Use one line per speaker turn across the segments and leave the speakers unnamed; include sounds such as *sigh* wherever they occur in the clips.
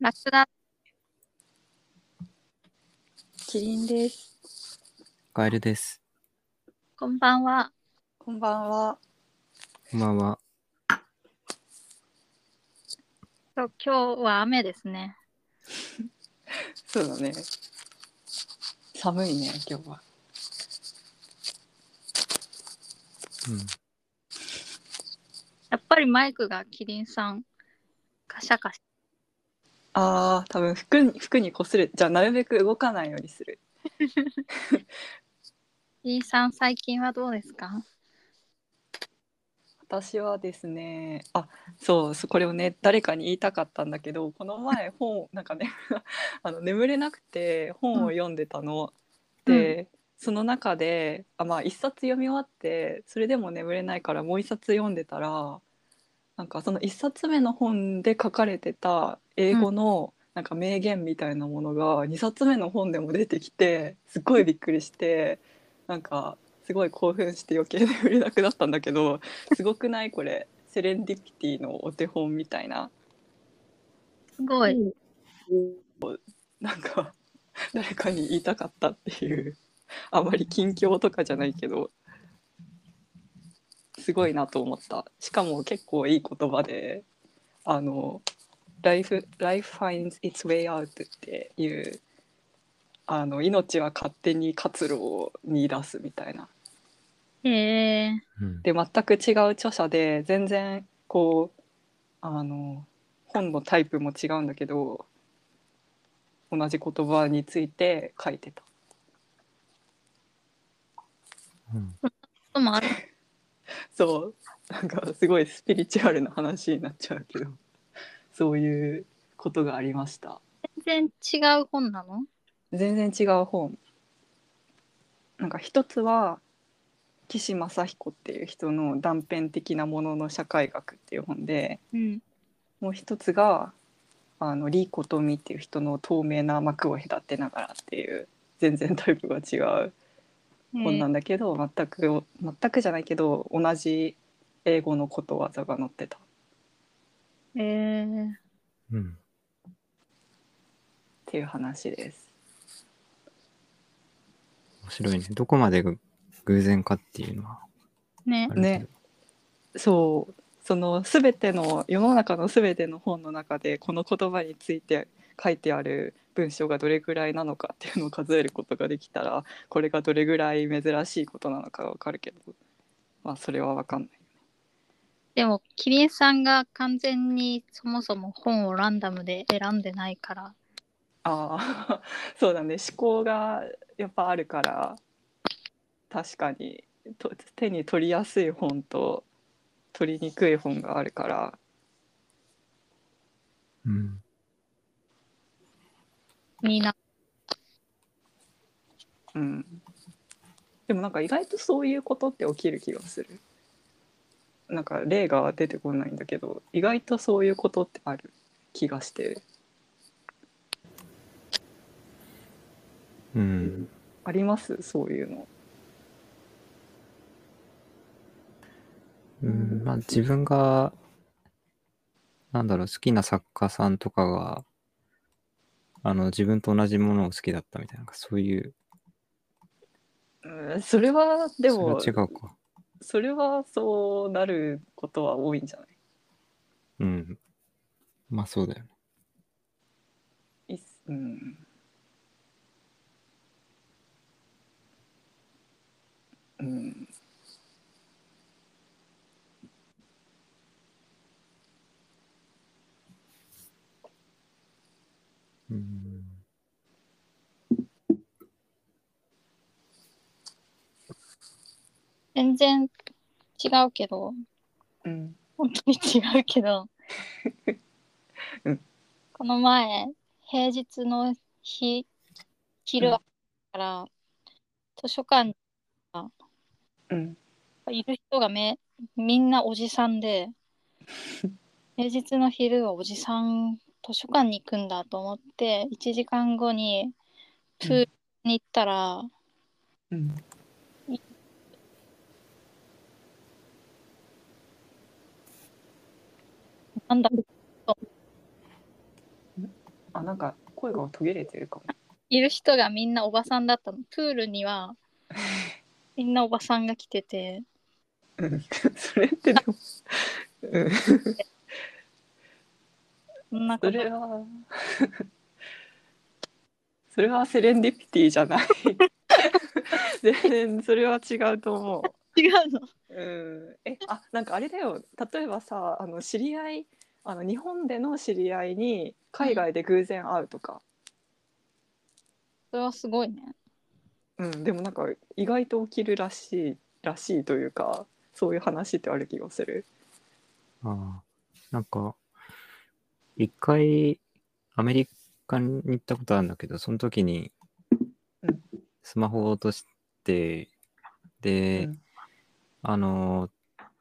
ラクダ、
キリンです。
カエルです。
こんばんは。
こんばんは。
こんばんは。
そう今日は雨ですね。*laughs*
そうだね。寒いね、今日は。
うん。
やっぱりマイクがキリンさん、カシャカシ
ああ、多分服に服に擦る。じゃあなるべく動かないようにする。
ャ。キリンさん、最近はどうですか？
私はですね、あ、そう、そこれをね、誰かに言いたかったんだけど、この前本なんかね、*laughs* あの眠れなくて本を読んでたの。で、その中で、あ、まあ一冊読み終わって、それでも眠れないからもう一冊読んでたら、なんかその一冊目の本で書かれてた英語のなんか名言みたいなものが二冊目の本でも出てきて、すっごいびっくりして、なんかすごい興奮して余計眠れなくなったんだけど、すごくないこれ？セレンディピティのお手本みたいな。
すごい。
なんか誰かに言いたかったっていうあまり近況とかじゃないけどすごいなと思ったしかも結構いい言葉であの「Life, life finds its way out」っていうあの命は勝手に活路を見出すみたいな
へえ
うん。
で全く違う著者で全然こうあの本のタイプも違うんだけど同じ言葉について書いてた
うん。
こともある。*laughs*
そう。なんかすごいスピリチュアルな話になっちゃうけど。*laughs* そういうことがありました。
全然違う本なの？
全然違う本。なんか一つは岸正彦っていう人の断片的なものの社会学っていう本で
うん。
もう一つがあのリー・コトミっていう人の透明な膜を隔てながらっていう全然タイプが違う本なんだけど、全く全くじゃないけど同じ英語のことわざが載ってた
へえ
うん。
っていう話です。
面白いね。どこまでぐ偶然かっていうのは
ね。
ねそうその全ての世の中の全ての本の中でこの言葉について書いてある文章がどれぐらいなのかっていうのを数えることができたらこれがどれぐらい珍しいことなのかがわかるけどまあそれはわかんない。
でも、キリンさんが完全にそもそも本をランダムで選んでないから、
ああそうだね思考がやっぱあるから確かにと手に取りやすい本と取りにくい本があるから
うん。
みんな、
うん。でもなんか意外とそういうことって起きる気がする。なんか例が出てこないんだけど意外とそういうことってある気がして。
うん。
あります？そういうの。
うん。まあ自分が、なんだろう、好きな作家さんとかが、あの、自分と同じものを好きだったみたいな、そういう、
うんそれはでも
それは違うか。
それはそうなることは多いんじゃない？
うん。まあそうだよね。
いっすうんうん
うん。
全然違うけど、
うん。
本当に違うけど、
うん。
この前平日の日昼から図書館に
うん。
いる人がめみんなおじさんで平日の昼はおじさん図書館に行くんだと思って1時間後にプールに行ったら、
うん
なんだ
あなんか声が途切れてるかも。
いる人がみんなおばさんだったの。プールにはみんなおばさんが来てて、
うん *laughs* それってでも、うん、
そんなこと
それは *laughs* それはセレンディピティじゃない。*laughs* 全然それは違うと思う。
違うの。
うん、えあなんかあれだよ例えばさあの知り合いあの日本での知り合いに海外で偶然会うとか、
それはすごいね。
うんでもなんか意外と起きるらしいらしいというかそういう話ってある気がする。
ああ、なんか、一回、アメリカに行ったことあるんだけど、その時に
うん、
スマホを落として、で、
うん
あの、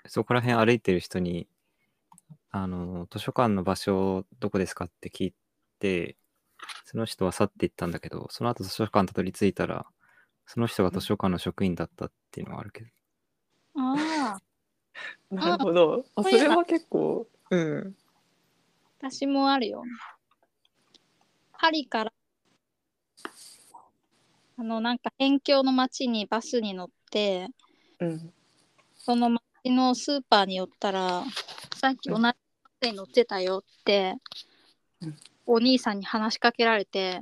そこら辺歩いてる人に、あの、図書館の場所どこですかって聞いて、その人は去っていったんだけど、その後図書館たどり着いたら、その人が図書館の職員だったっていうのはあるけど。
ああ、*laughs*
なるほど。あそれは結構うん。
私もあるよ。パリから、あの、なんか辺境の町にバスに乗って、
うん。
その町のスーパーに寄ったら、さっき同じバスに乗ってたよって、
うん。
お兄さんに話しかけられて、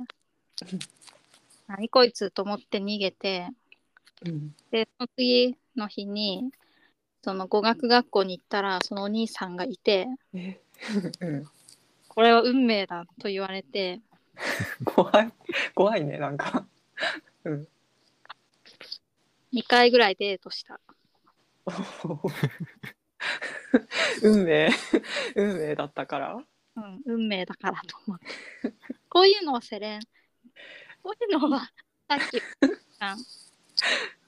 うん。
何こいつと思って逃げて、
うん。
で、その次の日に、その語学学校に行ったら、そのお兄さんがいて、*laughs* これは運命だと言われて、*laughs*
怖い怖いねなんか。うん。
2回ぐらいデートした。*laughs*
運命運命だったから
うん、運命だからと思って。こういうのはセレン。こういうのは *laughs* さっきあ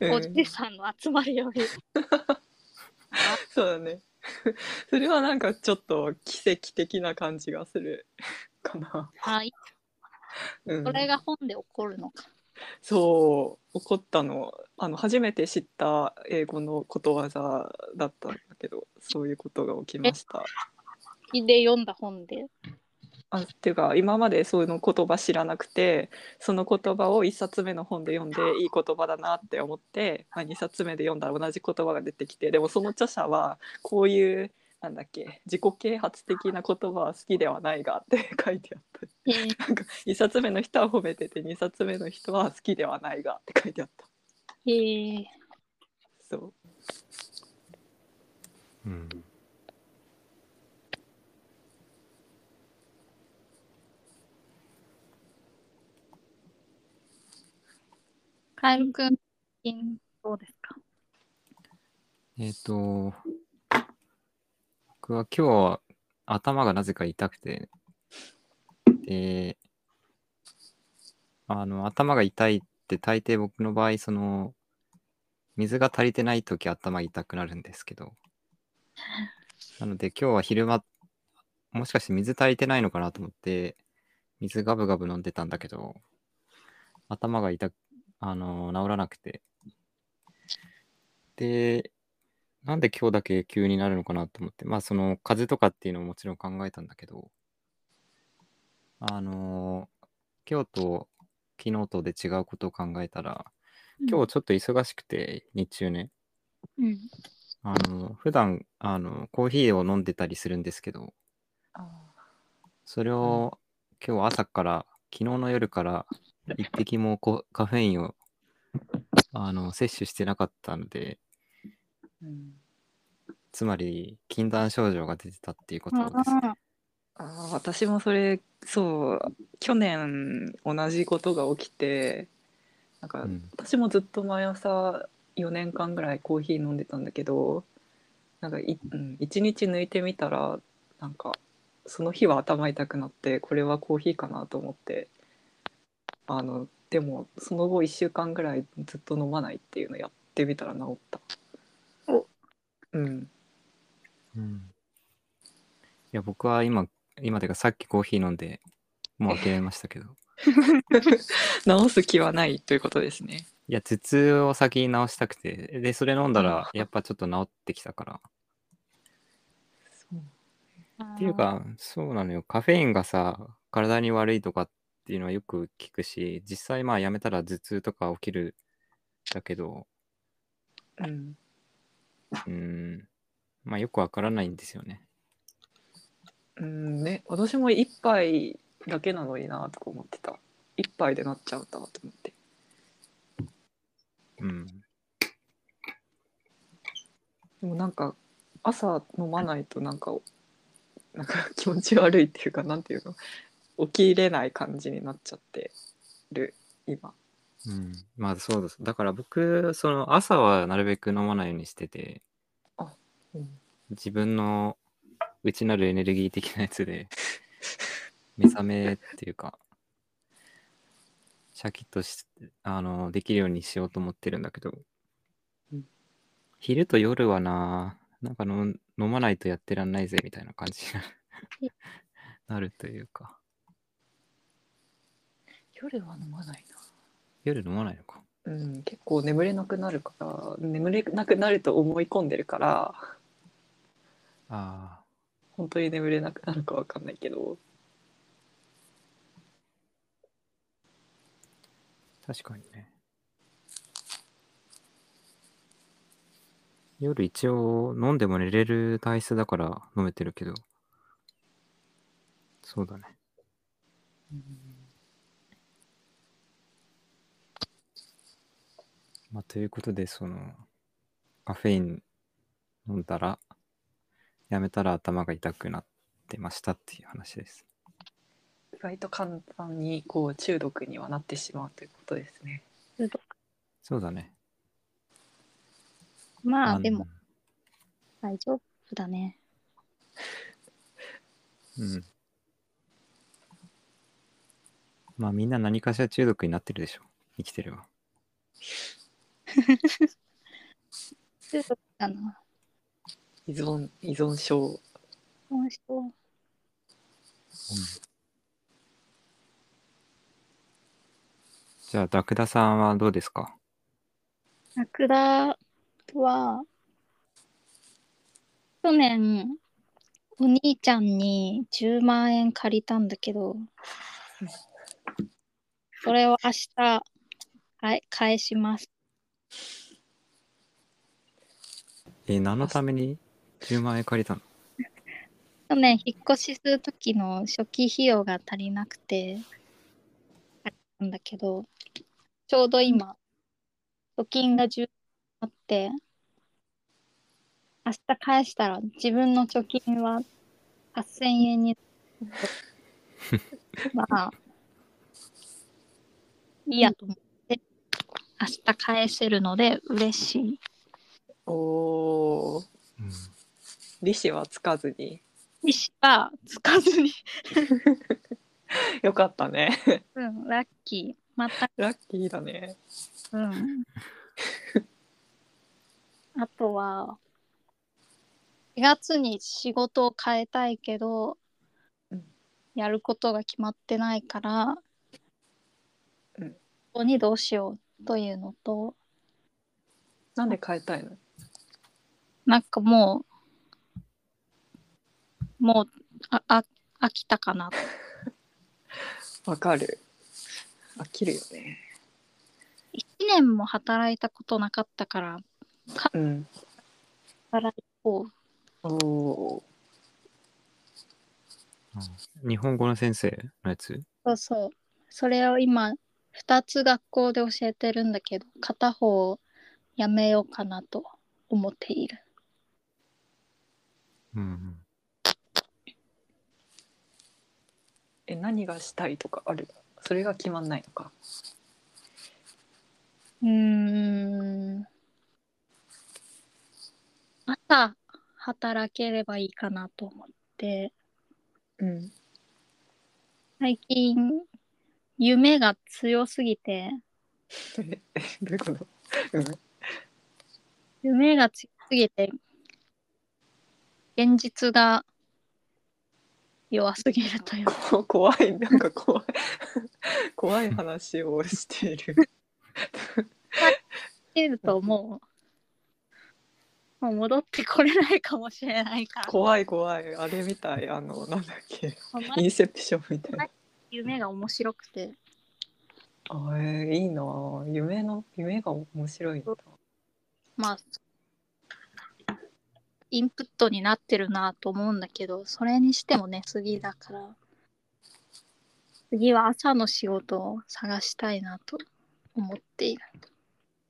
うん
おじさんの集まりより。*laughs*
そうだね。それはなんかちょっと奇跡的な感じがするかな。
あい
うん、
それが本で起こるのか。
そう怒ったのあの初めて知った英語のことわざだったんだけどそういうことが起きました。
で読んだ本で？
あっていうか今までそういうの言葉知らなくてその言葉を1冊目の本で読んでいい言葉だなって思って、まあ、2冊目で読んだら同じ言葉が出てきてでもその著者はこういうなんだっけ自己啓発的な言葉は好きではないがって書いてあった。
えー
なんか1冊目の人は褒めてて2冊目の人は好きではないがって書いてあった。
えー
そう
うん。
カエルくん、最近どうですか？
えっ、と、僕は今日は頭がなぜか痛くて、で、あの、頭が痛いって大抵僕の場合、その、水が足りてないとき頭痛くなるんですけど、なので今日は昼間、もしかして水足りてないのかなと思って、水ガブガブ飲んでたんだけど、頭が痛く、あの、治らなくて、で、なんで今日だけ急になるのかなと思って、まあその風邪とかっていうのももちろん考えたんだけど、あのー今日と昨日とで違うことを考えたら、今日ちょっと忙しくて、日中ね、
うん。
あの、普段、あの、コーヒーを飲んでたりするんですけど、それを今日朝から、昨日の夜から一滴もこカフェインをあの摂取してなかったので、
うん
つまり禁断症状が出てたっていうことですね。
あ
私もそれそう去年同じことが起きてなんか、
うん
私もずっと毎朝4年間ぐらいコーヒー飲んでたんだけどなんかい、うん、1日抜いてみたらなんかその日は頭痛くなってこれはコーヒーかなと思ってあのでもその後1週間ぐらいずっと飲まないっていうのやってみたら治った。
お
うん、
うんいや、僕は今、今てかさっきコーヒー飲んで、もう諦めましたけど。*laughs*
治す気はないということですね。
いや、頭痛を先に治したくて、で、それ飲んだら、やっぱちょっと治ってきたから。
そう
ー
っていうか、そうなのよ。カフェインがさ、体に悪いとかっていうのはよく聞くし、実際まあやめたら頭痛とか起きるだけど、
うん
うーん、まあよくわからないんですよね。
うんね。私も一杯だけなのになとか思ってた。一杯でなっちゃうんだと思って。
うん。
でもなんか朝飲まないとなんかなんか気持ち悪いっていうかなんていうの？起きれない感じになっちゃってる今
うん、まあそうです。だから僕、その朝はなるべく飲まないようにしてて、
うん。
自分の内なるエネルギー的なやつで、目覚めっていうか、シャキッとしあのできるようにしようと思ってるんだけど、
うん。
昼と夜はな、なんか飲ん飲まないとやってらんないぜみたいな感じになる。*laughs* というか、
夜は飲まない
夜飲まないのか。
なうん結構眠れなくなるから眠れなくなると思い込んでるから
ああ、
本当に眠れなくなるかわかんないけど
確かにね。夜一応飲んでも寝れる体質だから飲めてるけど。そうだね。まあ、ということで、その、カフェイン飲んだら、やめたら頭が痛くなってましたっていう話です。
意外と簡単にこう中毒にはなってしまうということですね。
そうだね。の
まあでも。大丈夫だね。
うん。まあみんな何かしら中毒になってるでしょ。生きてれば。
中毒だな。
依存依存症
面白
じゃあ、ダクダさんはどうですか？
ラクダは、去年、お兄ちゃんに10万円借りたんだけど、それを明日、はい、返します。
え、何のために10万円借りたの？
去年、引っ越しするときの初期費用が足りなくて、借りたんだけど、ちょうど今、貯金が10あって、明日返したら自分の貯金は8000円に。*laughs* まあ、いいやと思って、明日返せるので嬉しい。
おー
うん。
利子はつかずに
利子はつかずに、*laughs*
よかったね
うん、ラッキー。また
ラッキーだね
うん。*laughs* あとは、4月に仕事を変えたいけど、
うん
やることが決まってないから、
うん
ここにどうしようというのと、
なんで変えたいの？
なんかもう、もう、あ、あ飽きたかな。*laughs*
わかる飽きるよね
1年も働いたことなかったから、
うん
働こう。
おー
日本語の先生のやつ？
そうそう。それを今、2つ学校で教えてるんだけど、片方をやめようかなと思っている。
うんうん。
え何がしたいとかある？それが決まんないのか
うーん。朝働ければいいかなと思って、
うん
最近、夢が強すぎて、
え *laughs* どういうこと？うん
夢が強すぎて、現実が弱すぎるという。*laughs*
怖いなんか怖い。*laughs* 怖い話をしている。
けるともう、もう戻ってこれないかもしれないから。
怖い怖い。あれみたい。あのなんだっけ。
まあ
インセプションみたいな
夢が面白くて。
あえー、いいな。あ夢の夢が面白いんだ。
まあインプットになってるなと思うんだけどそれにしても寝すぎだから。次は朝の仕事を探したいなと思っている。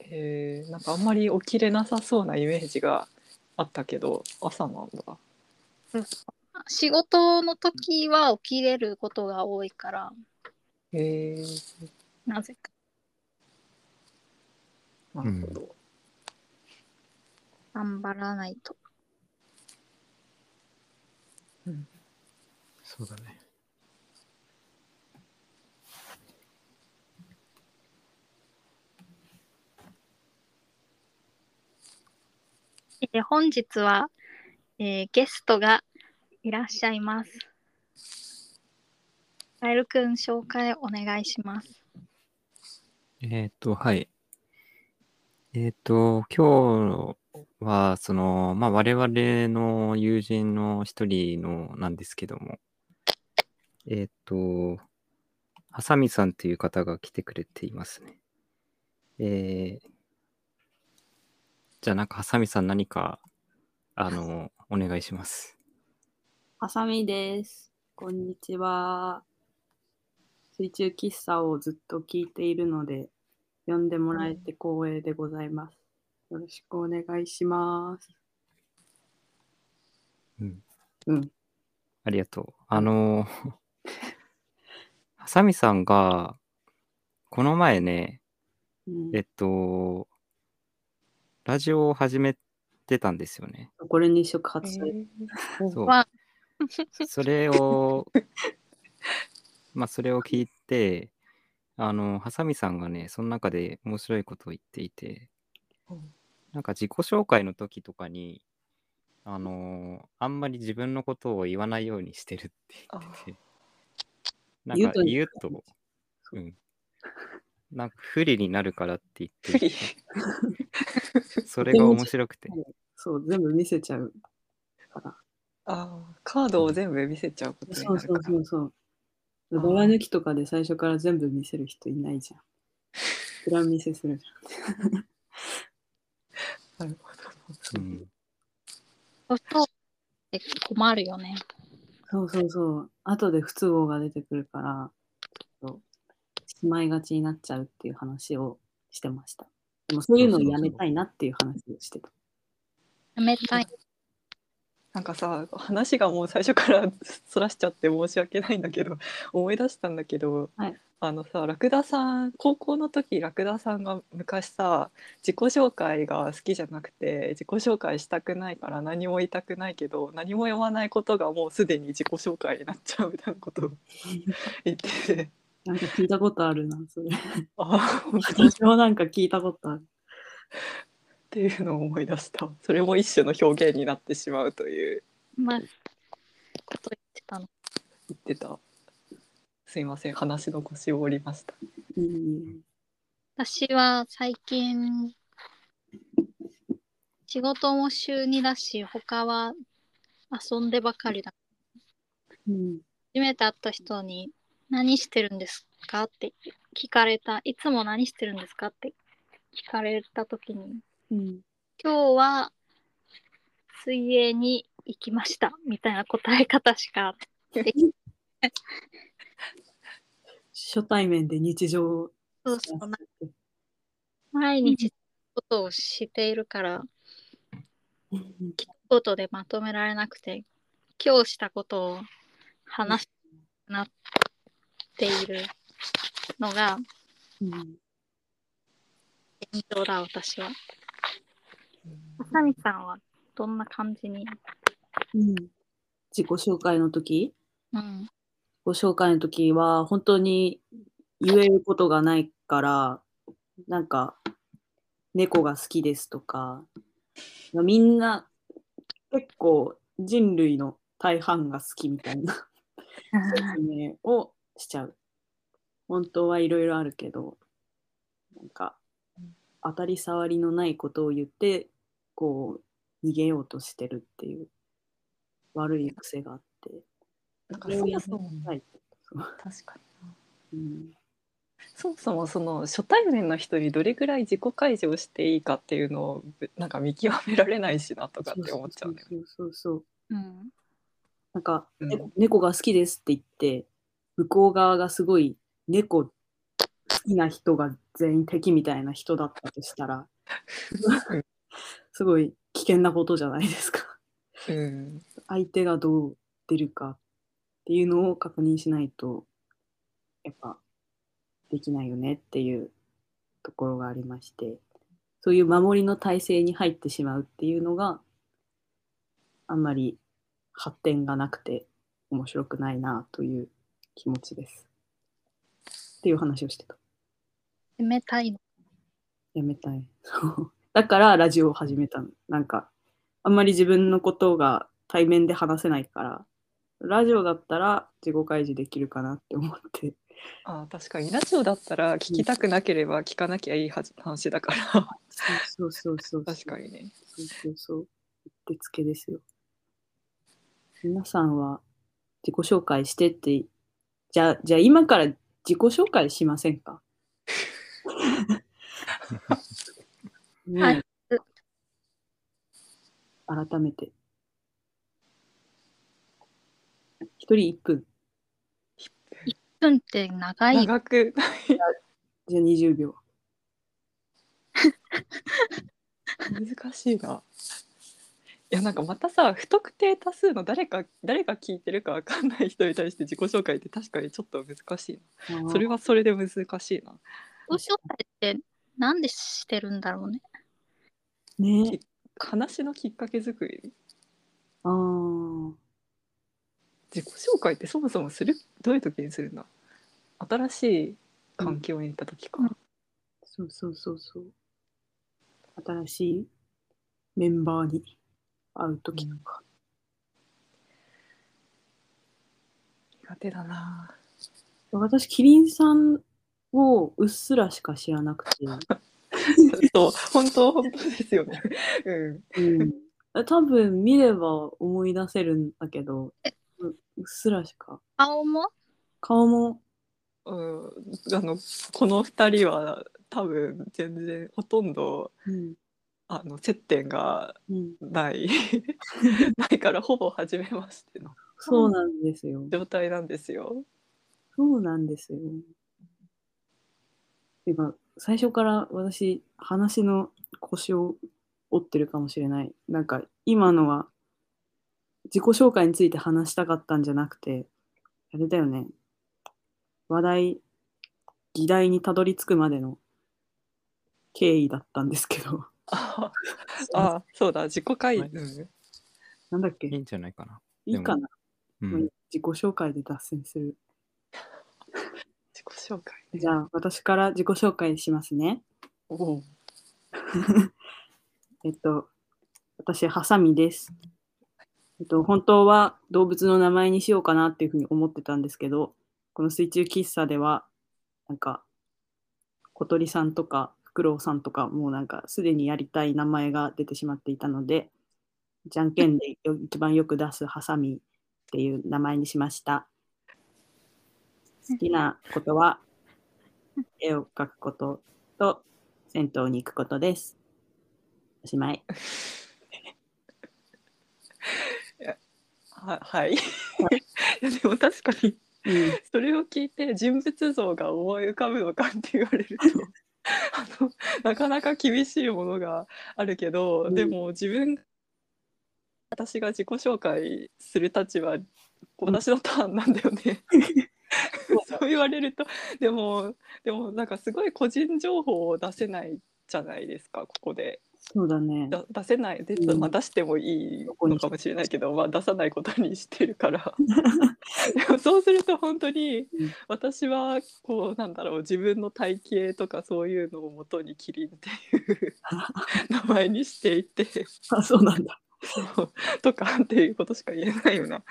えー、なんかあんまり起きれなさそうなイメージがあったけど朝なんだ
仕事の時は起きれることが多いから
へえー、
なぜか。
なるほど、
頑張らないと。
そうだね。
えー本日は、えーゲストがいらっしゃいます。カエルくん紹介お願いします。
えっ、と、はい。えっ、と、今日は、その、まあ、我々の友人の一人のなんですけども、えっ、と、ハサミさんという方が来てくれていますね。えー、じゃあなんか、ハサミさん何か、あの、お願いします。
はさみです。こんにちは。水中喫茶をずっと聞いているので、呼んでもらえて光栄でございます。よろしくお願いします。
うん。
うん。
ありがとう。あの、ハサミさんが、この前ね、
うん
えっと、ラジオを始めてたんですよね。
これに触発され
え
そう
わ。
それを、まあ、それを聞いて、あの、ハサミさんがね、その中で面白いことを言っていて
うん、
なんか自己紹介の時とかに、あのあんまり自分のことを言わないようにしてるって言ってて、なんか
言うと
言うん。なんか不利になるからって言ってそれが面白くて。*laughs*
そう、全部見せちゃうから。
あーカードを全部見せちゃうことに
そうそう
なるから
そうそう。
あー
ドラ抜きとかで最初から全部見せる人いないじゃん。裏見せするじ *laughs*
なるほど
うん
そうそうって困るよね。
ゃん。そうそうそう。後で不都合が出てくるから、ちょっとしまいがちになっちゃうっていう話をしてました。でもそういうのをやめたいなっていう話をしてた。
やめたい。
なんかさ話がもう最初からそらしちゃって申し訳ないんだけど *laughs* 思い出したんだけど、
はい
あのさラクダさん高校の時ラクダさんが昔さ自己紹介が好きじゃなくて自己紹介したくないから何も言いたくないけど何も言わないことがもうすでに自己紹介になっちゃうみたいなことを *laughs* 言ってて
なんか聞いたことあるな、それ。
あ
私もなんか聞いたことある。
ていうのを思い出したそれも一種の表現になってしまうという
まあ、こと言ってたの。
言ってたすいません話の腰を折りました。
いい
私は最近、仕事も週2だし、他は遊んでばかりだ。
うん。
初めて会った人に何してるんですか？って聞かれた。いつも何してるんですか？って聞かれた時に、
うん。
今日は水泳に行きました。みたいな答え方しかでき *laughs*
初対面で日常を
そうそうな毎日ことをしているから
うん
一言でまとめられなくて今日したことを話しなっているのが
うん。
現状だ私は。あさみさんはどんな感じに、
うん。自己紹介の時？
うん、
ご紹介の時は本当に言えることがないからなんか猫が好きですとかみんな結構人類の大半が好きみたいな説明をしちゃう。本当はいろいろあるけどなんか当たり障りのないことを言ってこう逃げようとしてるっていう悪い癖があって。
なんか
そ
もそも
めたい。そう。
確かに
うん。
そもそもその初対面の人にどれぐらい自己開示をしていいかっていうのをなんか見極められないしなとかって思っちゃうね。
そうそうそう。
うん。
なんか、
うん
猫猫が好きですって言って、向こう側がすごい猫好きな人が全員敵みたいな人だったとしたら、*laughs* すごい危険なことじゃないですか。
うん、
相手がどう出るかっていうのを確認しないと、やっぱできないよねっていうところがありまして、そういう守りの体制に入ってしまうっていうのがあんまり発展がなくて面白くないなという気持ちです。っていう話をしてた。
冷たいの。
やめたい。だからラジオを始めたの。なんか、あんまり自分のことが対面で話せないから、ラジオだったら自己開示できるかなって思って。
あ確かにラジオだったら聞きたくなければ聞かなきゃいいはず話だから
そうそうそうそう。
確かにね。
そうそうそう。うってつけですよ。皆さんは自己紹介してって、じゃあ、じゃあ今から自己紹介しませんか？*laughs*
はい
改めて。一人1分。
1分って長いよ。
長く *laughs*
じゃあ20秒。
難しいな。いやなんかまたさ不特定多数の誰か誰が聞いてるかわかんない人に対して自己紹介って確かにちょっと難しいな。それはそれで難しいな。
自己紹介ってなんでしてるんだろうね。
ね
話のきっかけ作り？
あー
自己紹介ってそもそもする？どういう時にするんだ新しい環境に行った時か。
うん
そうそうそうそう。新しいメンバーに会うときとか。
苦手だな。
私、キリンさんをうっすらしか知らなくて、*laughs* *laughs*
そう本当？本当ですよね。うん。
うん、多分見れば思い出せるんだけど、ううっすらしか。
顔も？
顔も、
うん、あのこの2人は多分全然ほとんど
うん
あの接点が
うん、
ない *laughs* ないからほぼ初めましての
そうなんですよ。
状態なんですよ。
そうなんですよ。今、最初から私、話の腰を折ってるかもしれない。なんか、今のは、自己紹介について話したかったんじゃなくて、あれだよね。話題、議題にたどり着くまでの経緯だったんですけど、
ああそうだ自己開
はい
うん
なんだっけ？
いいんじゃないかな。
いいかな、
うん。
自己紹介で脱線する。
自己紹介ね
じゃあ、私から自己紹介しますね。
おう *laughs*
えっと、私、ハサミです。えっと、本当は動物の名前にしようかなっていうふうに思ってたんですけど、この水中喫茶では、なんか、小鳥さんとか、フクロウさんとか、もうなんか、すでにやりたい名前が出てしまっていたので、じゃんけんでよ一番よく出すハサミっていう名前にしました。好きなことは、絵を描くことと、銭湯に行くことです。おしまい。
は *laughs* はい。でも確かに
うん、
それを聞いて人物像が思い浮かぶのかって言われると *laughs* あのなかなか厳しいものがあるけど、
うん
でも自分私が自己紹介する立場私のターンなんだよね。そう。言われるとでもでもなんかすごい個人情報を出せないじゃないですかここで。
そうだね。
だ出せないで、
うん。
まあ、出してもいいのかもしれないけど、まあ、出さないことにしてるから。*laughs* でもそうすると本当に
うん。
私はこうなんだろう自分の体型とかそういうのをもとにキリンっていう *laughs* 名前にしていて。
あ、そうなんだ。
そう。とかっていうことしか言えないよな、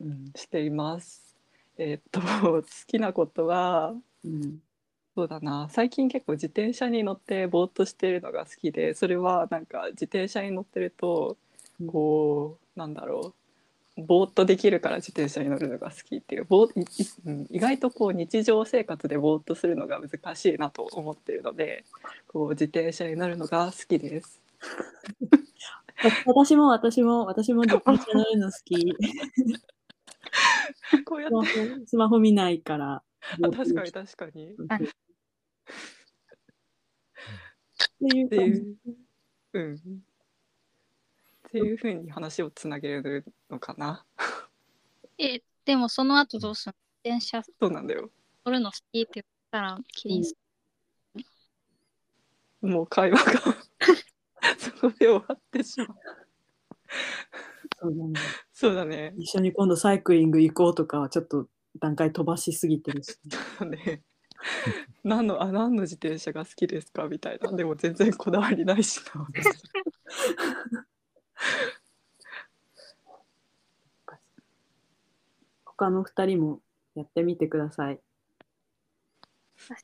うん、しています。えーっと好きなことは
うん。
そうだな最近結構自転車に乗ってぼーっとしてるのが好きでそれはなんか自転車に乗ってると
うん
こうなんだろうぼーっとできるから自転車に乗るのが好きっていうぼうん意外とこう日常生活でぼーっとするのが難しいなと思ってるのでこう自転車に乗るのが好きです。
私 *laughs* も私も私も自転車乗るの好き。*laughs*
こうやっ
スマスマホ見ないから。
あ確かに確かに
あ *laughs*
っていう
う、うん、っていうふうに話をつなげるのかな。
え、でもその後どうするの？自転車
そうなんだよ。
乗るの好きって言ったら、キリンさん。
もう会話が *laughs* そこで終わってしまう。
そうだ
そうだね。
一緒に今度サイクリング行こうとかはちょっと段階飛ばしすぎてるし。
そうね。*laughs* 何のあ何の自転車が好きですか？みたいなでも全然こだわりないしな。*laughs*
他の二人もやってみてください。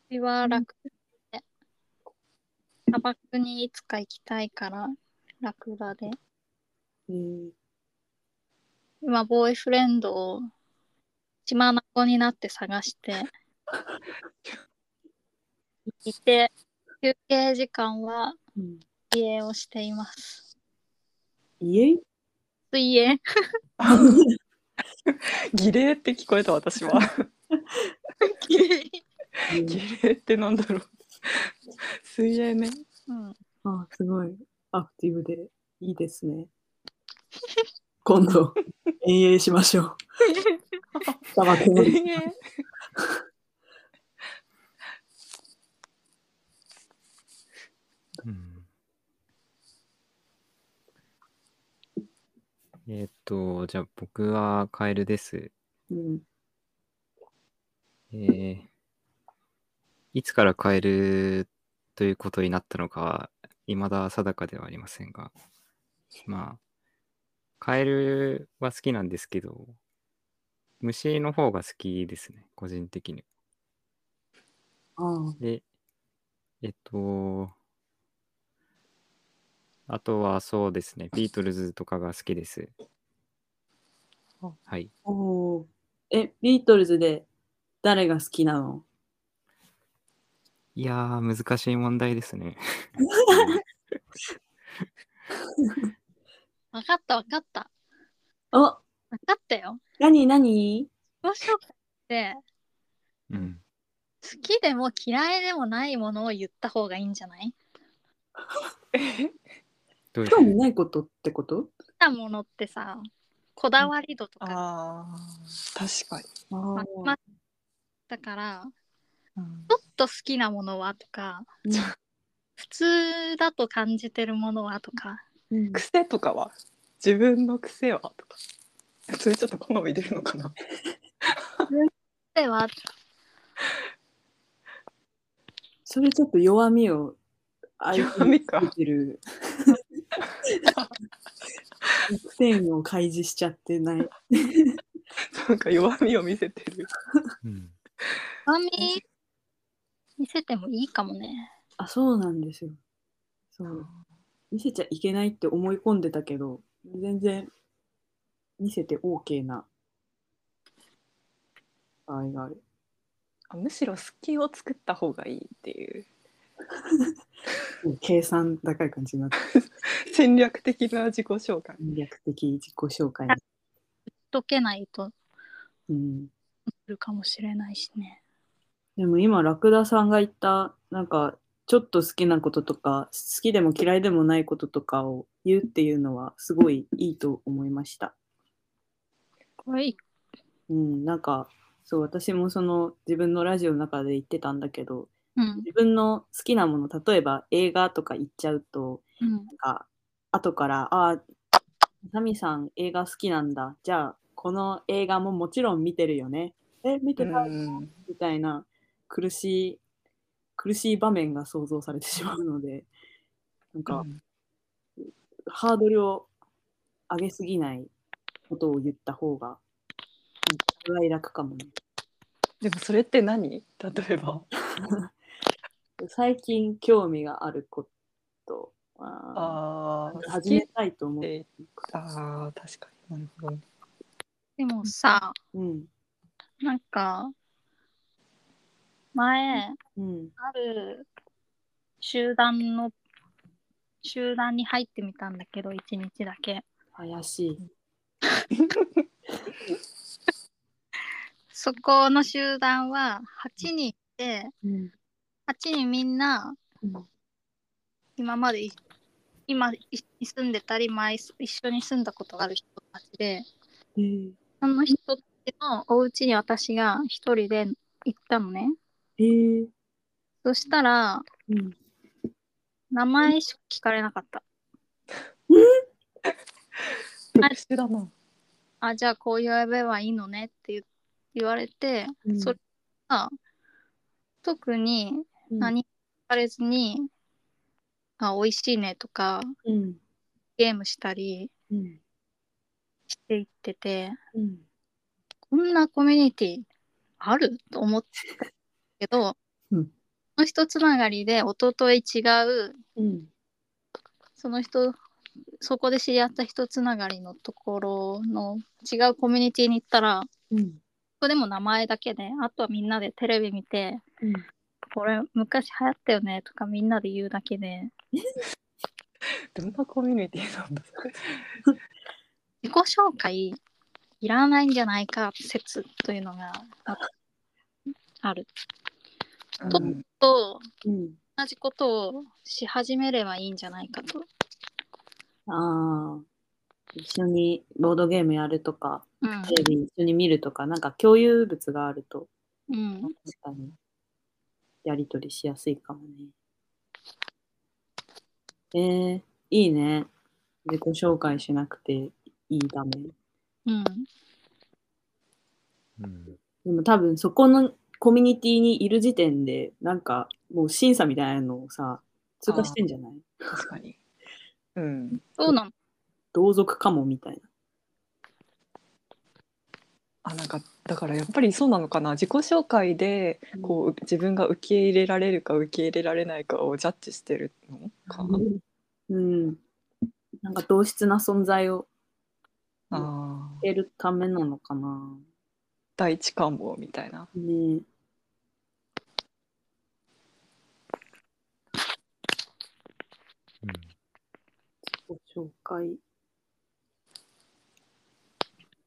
私は楽で。砂漠にいつか行きたいから、ラクダで。
えー
今、ボーイフレンドを血眼になって探して、*laughs* いて、休憩時間は
うん
水泳をしています。
家？
水泳 *laughs*
儀礼って聞こえた私は。*laughs* 儀礼ってなんだろう。水泳ね。
うん、
あ、すごいアクティブでいいですね。今度、遠泳しましょう。砂漠の
うんえーっと、じゃあ僕はカエルです。
うん、
えーいつからカエルということになったのかは、未だ定かではありませんが、まあ、カエルは好きなんですけど、虫の方が好きですね、個人的に。
ああ
で、えっと、あとはそうですね、ビートルズとかが好きです。はい。
おーえ、ビートルズで誰が好きなの？
いやー、難しい問題ですね。*laughs*
わかったわかった。
あ、
わかったよ。
何何？
自己紹介って、
うん。
好きでも嫌いでもないものを言った方がいいんじゃない？
どういう
興味ないことってこと？
好きなものってさ、こだわり度とか。
ああ確かに。
あ
まだから、
うん。
ちょっと好きなものはとか、
うん。
普通だと感じてるものはとか、
うん
癖とかは？自分の癖は？とか。それちょっと好み出るのかな？
では、
それちょっと弱みを
弱みか
につけてる。*laughs* 弱点を開示しちゃってない。
なんか弱みを見せてる。
うん
鏡見せてもいいかもね。
あ、そうなんですよ。そう。見せちゃいけないって思い込んでたけど、全然見せて OK な場合がある。
あむしろ隙を作った方がいいっていう *laughs*
計算高い感じになって、*laughs*
戦略的な自己紹介。
戦略的自己紹介。
解けないと
うん。
するかもしれないしね。
でも今、ラクダさんが言った、なんか、ちょっと好きなこととか、好きでも嫌いでもないこととかを言うっていうのは、すごいいいと思いました。
これいい
うん、なんか、そう、私もその自分のラジオの中で言ってたんだけど、
うん。
自分の好きなもの、例えば映画とか言っちゃうと、
うん。
なんか、後から、ああ、ナミさん映画好きなんだ。じゃあ、この映画ももちろん見てるよね。え、見てない
うん
みたいな苦しい苦しい場面が想像されてしまうので *laughs* なんか、ハードルを上げすぎないことを言った方がお互い楽かもね。
でもそれって何？例えば。*laughs*
最近興味があることあ始めたいと思う
えあー確かに。なるほど。ね
でもさ、
うん。
なんか、前、
うん。
ある集団の、集団に入ってみたんだけど、一日だけ。
怪しい。*laughs*
そこの集団は8人いて、
うん。
8人みんな
うん。
今までい今住んでたり前一緒に住んだことがある人たちで
えー、
その人たちのお家に私が一人で行ったのね
えー、
そしたら
うん。
名前しか聞かれなかった
特殊だな。
あじゃあこう呼べばいいのね？って言言われて、
うん
それが特に
うん
何も聞かれずに、あ美味しいねとか
うん。
ゲームしたり
うん。
していってて
うん。
こんなコミュニティある？と思ったけど、
うん
その人つながりで一昨日違う
うん。
その人そこで知り合った人つながりのところの違うコミュニティに行ったら
うん。
ここでも名前だけであとはみんなでテレビ見て
うん。
これ昔流行ったよねとかみんなで言うだけで *laughs*
どんなコミュニティなんだ。
自己紹介いらないんじゃないか説というのがああると
うん
と
うん。
同じことをし始めればいいんじゃないかと。
ああ。一緒にボードゲームやるとか、
うん
テレビ一緒に見るとか、なんか共有物があると、
うん、
確かに、やりとりしやすいかもね。えー、いいね。自己紹介しなくていいため。
うん、
うん。
でも多分そこのコミュニティにいる時点で、なんかもう審査みたいなのをさ、通過してんじゃない？
確かに。うん。
そうなの。
同族かもみたいな。
あなんかだからやっぱりそうなのかな自己紹介でこう自分が受け入れられるか受け入れられないかをジャッジしてるのかな。
うん。なんか同質な存在を
ああ
得るためなのかな。
第一関門みたいな。
ね
うん
自己紹介。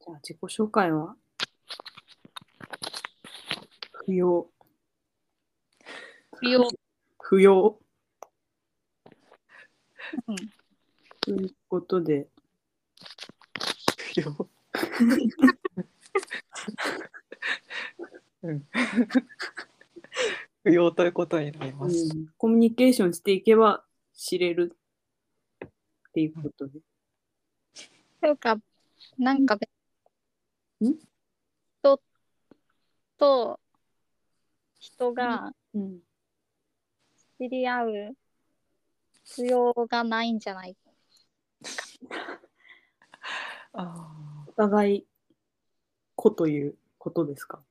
じゃあ自己紹介は不要。
不要。
不要。
うん
ということで、
不要。うん。*laughs* 不要ということになり
う
ます。
ん、コミュニケーションしていけば知れるっていうことで。
というか、なんかべ、
ん？
人と人が
うん？
知り合う必要がないんじゃない？
あ
お互い子ということですか？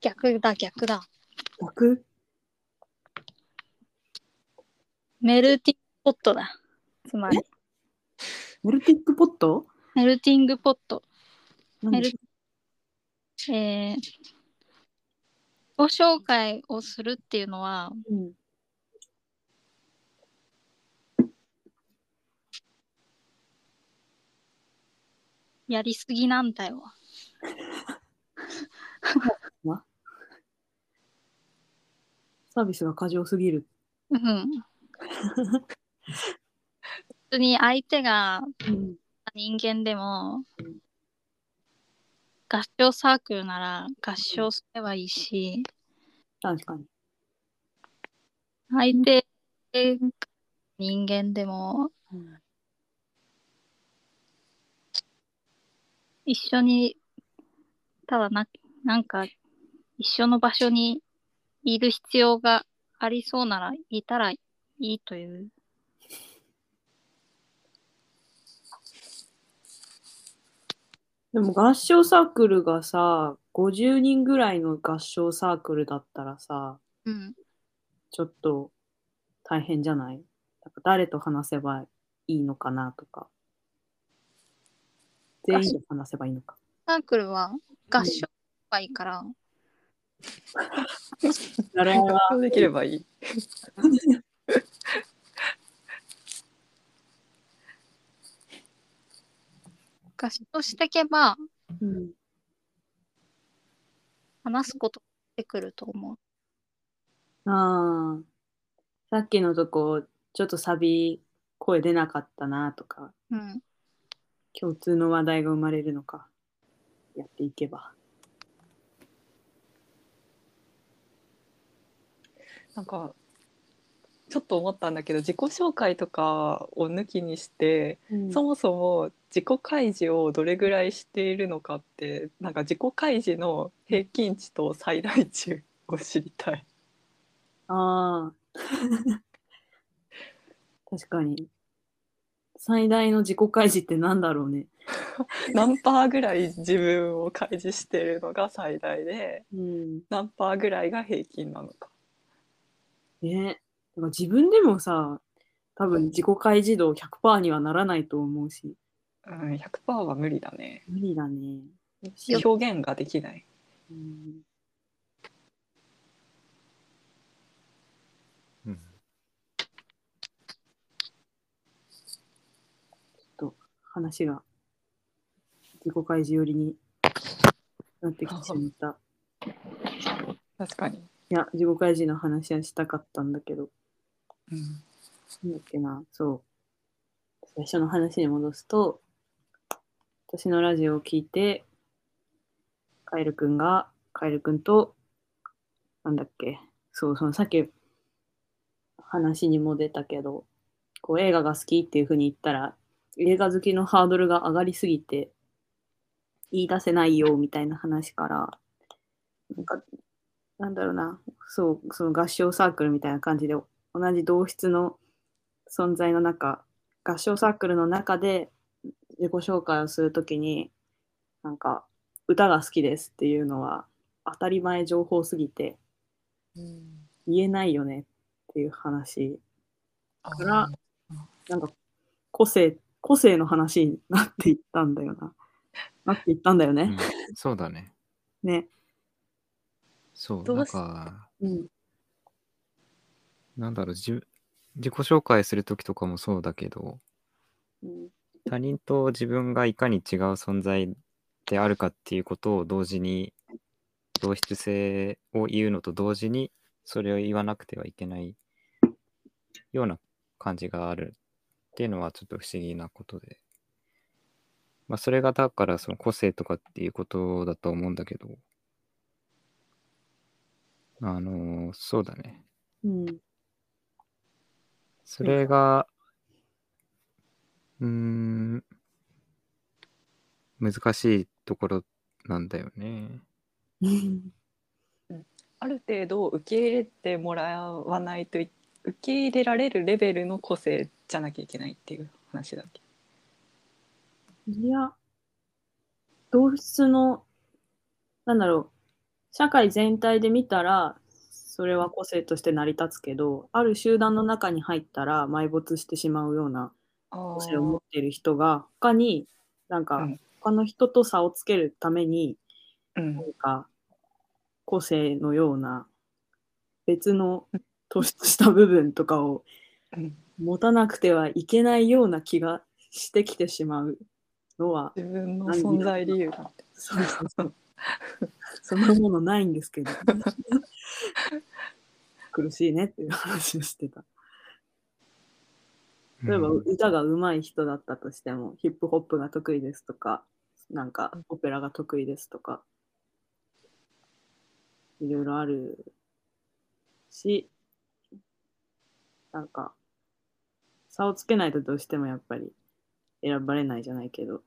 逆だ、逆だ。
逆？
メルティングポットだ。つまり、
メルティックポット？
メルティングポット。
何で？し
えー、ご紹介をするっていうのは、
うん
やりすぎなんだよ。*laughs*
サービスが過剰すぎる。
うん。普通に相手が
うん
人間でも
うん
合唱サークルなら合唱すればいいし、
確かに。
相手が人間でも
うん
一緒にただななんか一緒の場所にいる必要がありそうならいたらいいという。
でも合唱サークルがさ、50人ぐらいの合唱サークルだったらさ、
うん。
ちょっと大変じゃない？誰と話せばいいのかなとか。全員で話せばいいのか。
サークルは合唱がいいから、*laughs*
なるほど。
できればいい。
合唱していけば
うん
話すこと出てくると思う。
ああ。さっきのとこ、ちょっとサビ、声出なかったなとか、
うん。
共通の話題が生まれるのか。やっていけば。
なんかちょっと思ったんだけど自己紹介とかを抜きにして、
うん
そもそも自己開示をどれぐらいしているのかってなんか自己開示の平均値と最大値を知りたい。
ああ。*laughs* 確かに。最大の自己開示ってなんだろうね。*laughs*
何パーぐらい自分を開示してるのが最大で
うん。
何パーぐらいが平均なのか。
ね。だから自分でもさ、多分自己開示度100%にはならないと思うし。
うん、100%は無理だね。
無理だね。
表現ができない。
うん、
うん
話が自己開示寄りになってきてしまった。*laughs*
確かに。
いや、自己開示の話はしたかったんだけど、
うん。
なんだっけな、そう。最初の話に戻すと、私のラジオを聞いて、カエルくんが、カエルくんと、なんだっけ、そう、そのさっき話にも出たけど、こう映画が好きっていうふうに言ったら、映画好きのハードルが上がりすぎて、言い出せないよみたいな話から、なんか、なんだろうな、そう、その合唱サークルみたいな感じで、同じ同質の存在の中、合唱サークルの中で自己紹介をするときに、なんか、歌が好きですっていうのは当たり前情報すぎて言えないよねっていう話。からなんか個性、個性の話になっていったんだよな。なっていったんだよね。
うんそうだね。
ね。
そう、
どうし
なんか、
うん。
なんだろう、自自己紹介するときとかもそうだけど、
うん
他人と自分がいかに違う存在であるかっていうことを同時に、同質性を言うのと同時に、それを言わなくてはいけないような感じがあるっていうのはちょっと不思議なことで。まあ、それがだからその個性とかっていうことだと思うんだけど、あのそうだね。
うん。
それが、うーん、難しいところなんだよね。
う *laughs* ん
ある程度受け入れてもらわないとい受け入れられるレベルの個性じゃなきゃいけないっていう話だっけ？
いや、同質の、なんだろう、社会全体で見たら、それは個性として成り立つけど、ある集団の中に入ったら埋没してしまうような個性を持っている人が、他に、なんか
うん、
他の人と差をつけるために、
うん。
なんか、個性のような別の突出した部分とかを
うん。
持たなくてはいけないような気がしてきてしまうのは、
自分の存在理由が
そうそうそう。*laughs* そんなものないんですけど。*laughs* 苦しいねっていう話をしてた。例えば
うん
歌が上手い人だったとしても、ヒップホップが得意ですとか、なんかオペラが得意ですとか、いろいろあるし、なんか、差をつけないとどうしてもやっぱり選ばれないじゃないけど、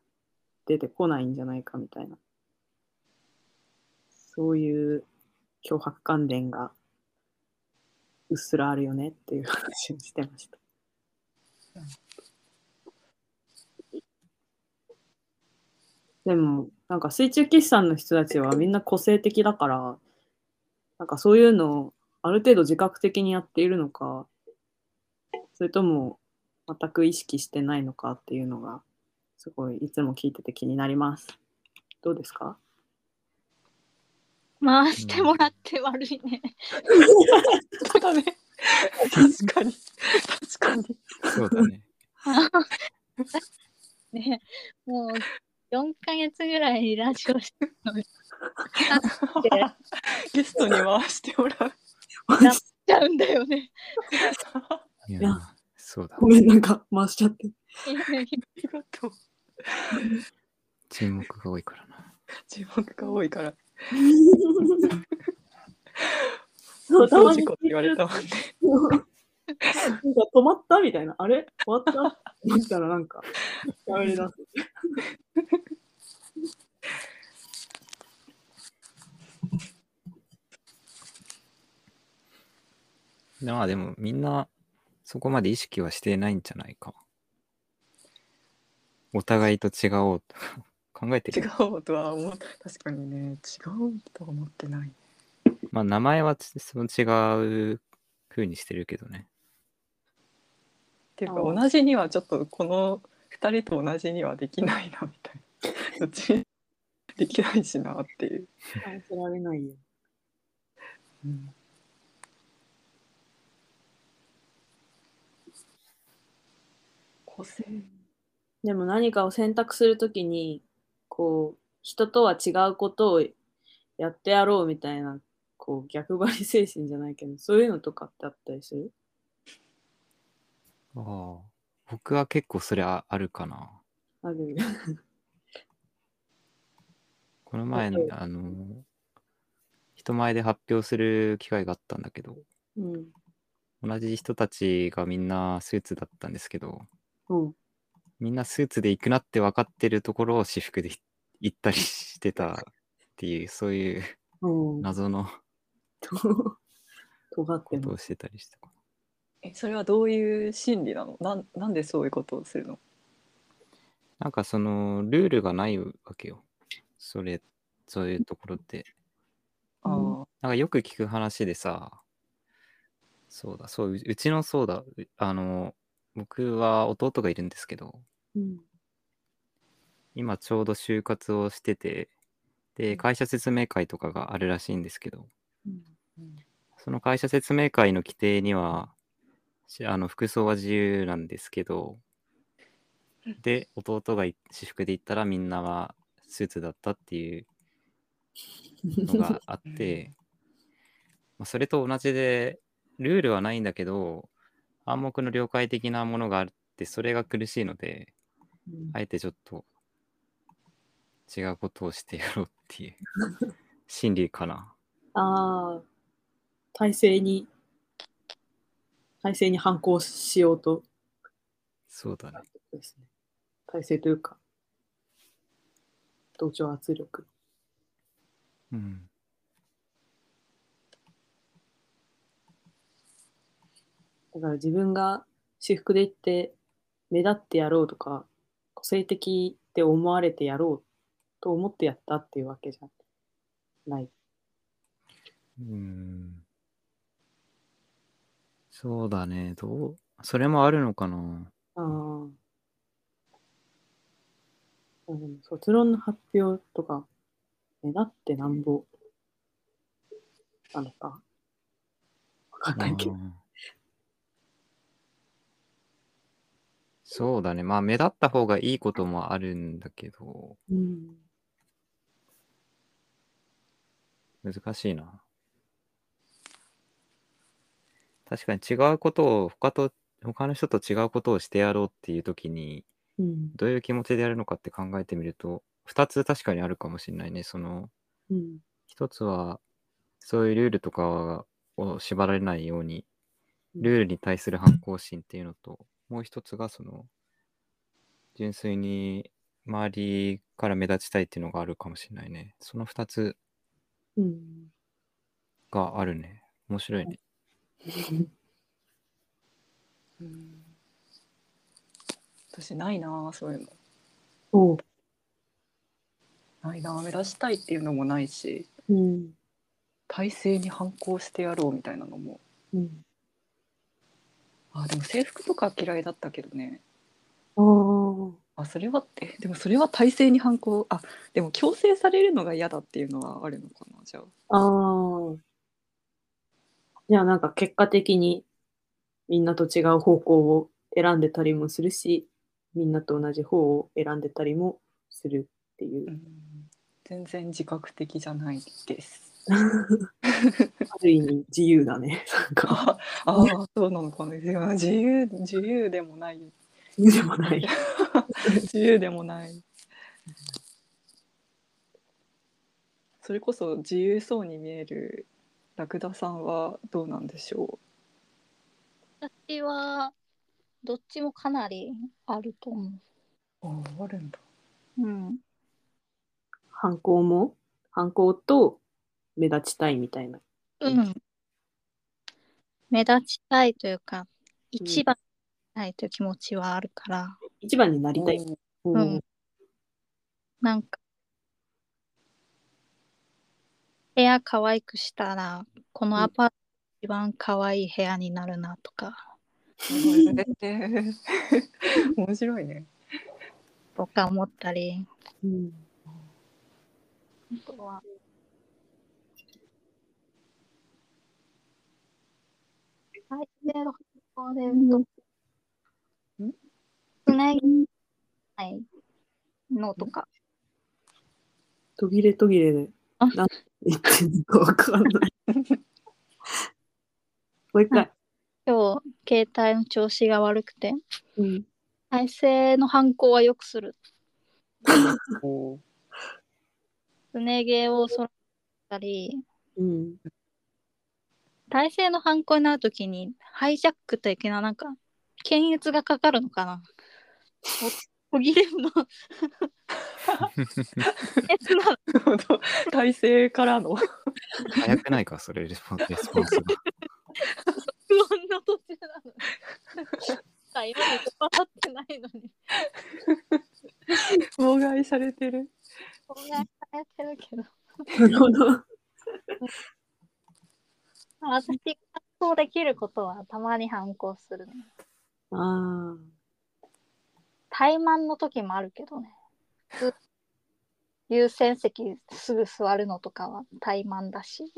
出てこないんじゃないかみたいな。そういう脅迫観念がうっすらあるよねっていう話をしてました。でも、なんか水中喫茶の人たちはみんな個性的だから、なんかそういうのをある程度自覚的にやっているのか、それとも全く意識してないのかっていうのがすごいいつも聞いてて気になります。どうですか？
回してもらって悪いね。
そうだね。確かに。確かに。
そうだね。*laughs*
ね、もう4ヶ月ぐらいラジオしてるのに。*laughs*
ゲストに回してもらう。
やっちゃうんだよね。
いやそうだ
ご。めん、なんか回しちゃって。
ありがとう。
沈黙 *laughs* が多いからな。
注目が多いから。*laughs*
そう、た
掃
まに
除庫って言われたもんね。*laughs*
なんか止まったみたいな。あれ？終わった？思ったらなんか、喋り出す。
でまあでもみんなそこまで意識はしてないんじゃないか。お互いと違おうと考えて
違
る。
うとは思う。確かにね、違うとは思ってない。
まあ名前はつその違う風にしてるけどね。
っていうか同じにはちょっとこの2人と同じにはできないなみたいな。*laughs* どっちできないしなっていう。
返せられないよ。
うん個性
でも何かを選択するときに、こう、人とは違うことをやってやろうみたいな、こう、逆張り精神じゃないけど、そういうのとかってあったりする？
ああ僕は結構それああるかな。
ある。*laughs*
この前
例え、
あの、人前で発表する機会があったんだけど、
うん。
同じ人たちがみんなスーツだったんですけど、
うん。
みんなスーツで行くなって分かってるところを私服で行ったりしてたっていう、そういう
うん。
謎の
ってま
ことをしてたりしてた。
えそれはどういう心理なの？なんなんでそういうことをするの？
なんかそのルールがないわけよ。それ、そういうところって。
あ
うん
ー
なんかよく聞く話でさ、そうだ、そう、ううちのそうだ、うあの、僕は弟がいるんですけど、
うん。
今ちょうど就活をしてて、で、会社説明会とかがあるらしいんですけど、
うん。
その会社説明会の規定には、しあの服装は自由なんですけど、で、弟がい私服で行ったらみんなはスーツだったっていうのがあって、*laughs* まあそれと同じで、ルールはないんだけど、暗黙の了解的なものがあって、それが苦しいので、
うん
あえてちょっと違うことをしてやろうっていう *laughs* 心理かな。
ああ、体制に、体制に反抗しようと
そうだね。
ですね。体制というか、同調圧力。
うん。
だから自分が私服で行って目立ってやろうとか、個性的って思われてやろうと思ってやったっていうわけじゃない。
うん。そうだね。どう？それもあるのかな？
ああ。卒論の発表とか、目立ってなんぼなのか。わかんないけど。
うんそうだね。まあ目立った方がいいこともあるんだけど、
うん。
難しいな。確かに違うことを他と、他の人と違うことをしてやろうっていう時に、
うん。
どういう気持ちでやるのかって考えてみると、二つ確かにあるかもしれないね。その、
うん。
一つは、そういうルールとかを縛られないように、ルールに対する反抗心っていうのと、もう一つが、その、純粋に周りから目立ちたいっていうのがあるかもしれないね。その二つ
うん。
があるね。面白いね。
私ないなそういうの
おう。
ないな目指したいっていうのもないし
うん。
体制に反抗してやろうみたいなのも
うん。
あでも制服とか嫌いだったけどね
ああ。
あそれはえでもそれは体制に反抗あでも強制されるのが嫌だっていうのはあるのかなじゃあ。
ああ。じゃあなんか結果的にみんなと違う方向を選んでたりもするし、みんなと同じ方を選んでたりもするっていうう。
ん全然自覚的じゃないです。*laughs*
ある意味自由だね。なんか、
ああそうなのかね。自由自由でもない。
でもない。*laughs*
自由でもない。それこそ自由そうに見えるラクダさんはどうなんでしょ
私はどっちもかなりあると思
う。あああるんだ。
う。うん。
反抗も？反抗と目立ちたいみたいな。
うん。目立ちたいというか、一番になりたいという気持ちはあるから、
一番になりたい。
うん
うんなんか、部屋可愛くしたら、このアパート一番可愛い部屋になるなとか、*laughs*
面白いね。
とか思ったり、
うん
あとは、はい、で、ここで言うと、
ん？
つなぎない。のとか、
途切れ途切れで。
あ
何言ってんのかわかんな *laughs* い。もう一回。
今日、携帯の調子が悪くて、
うん。
体勢の反抗はよくする。*laughs*
おー。
すね毛をそらしたり、
うん
体勢の反抗になるときに、ハイジャック的な、なんか、検閲がかかるのかなお途切れるの。
体勢からの *laughs*
早くないか、それレスポンレス。
不安の途中なの。*laughs* さ今まで笑ってないのに。
妨害されてる。
こんなやってるけど。*laughs*
なるほど。
私がそうできることはたまに反抗するの。
あ
怠慢の時もあるけどね。ず優先席すぐ座るのとかは怠慢だし。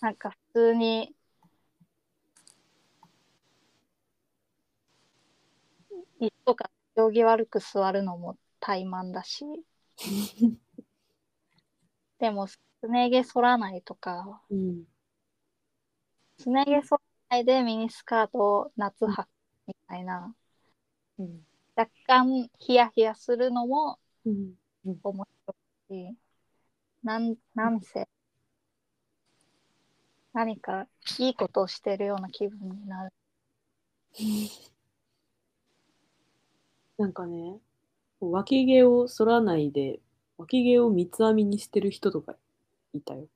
なんか普通に椅子とか行儀悪く座るのも怠慢だし。*laughs* でもすね毛剃らないとか、
ーうん。
すね毛剃らないでミニスカートを夏履くみたいな、
うん。
若干ヒヤヒヤするのも
うん。
面白いし、なんなんせ何かいいことをしてるような気分になる。*laughs*
なんかね、脇毛を剃らないで、脇毛を三つ編みにしてる人とかいたよ。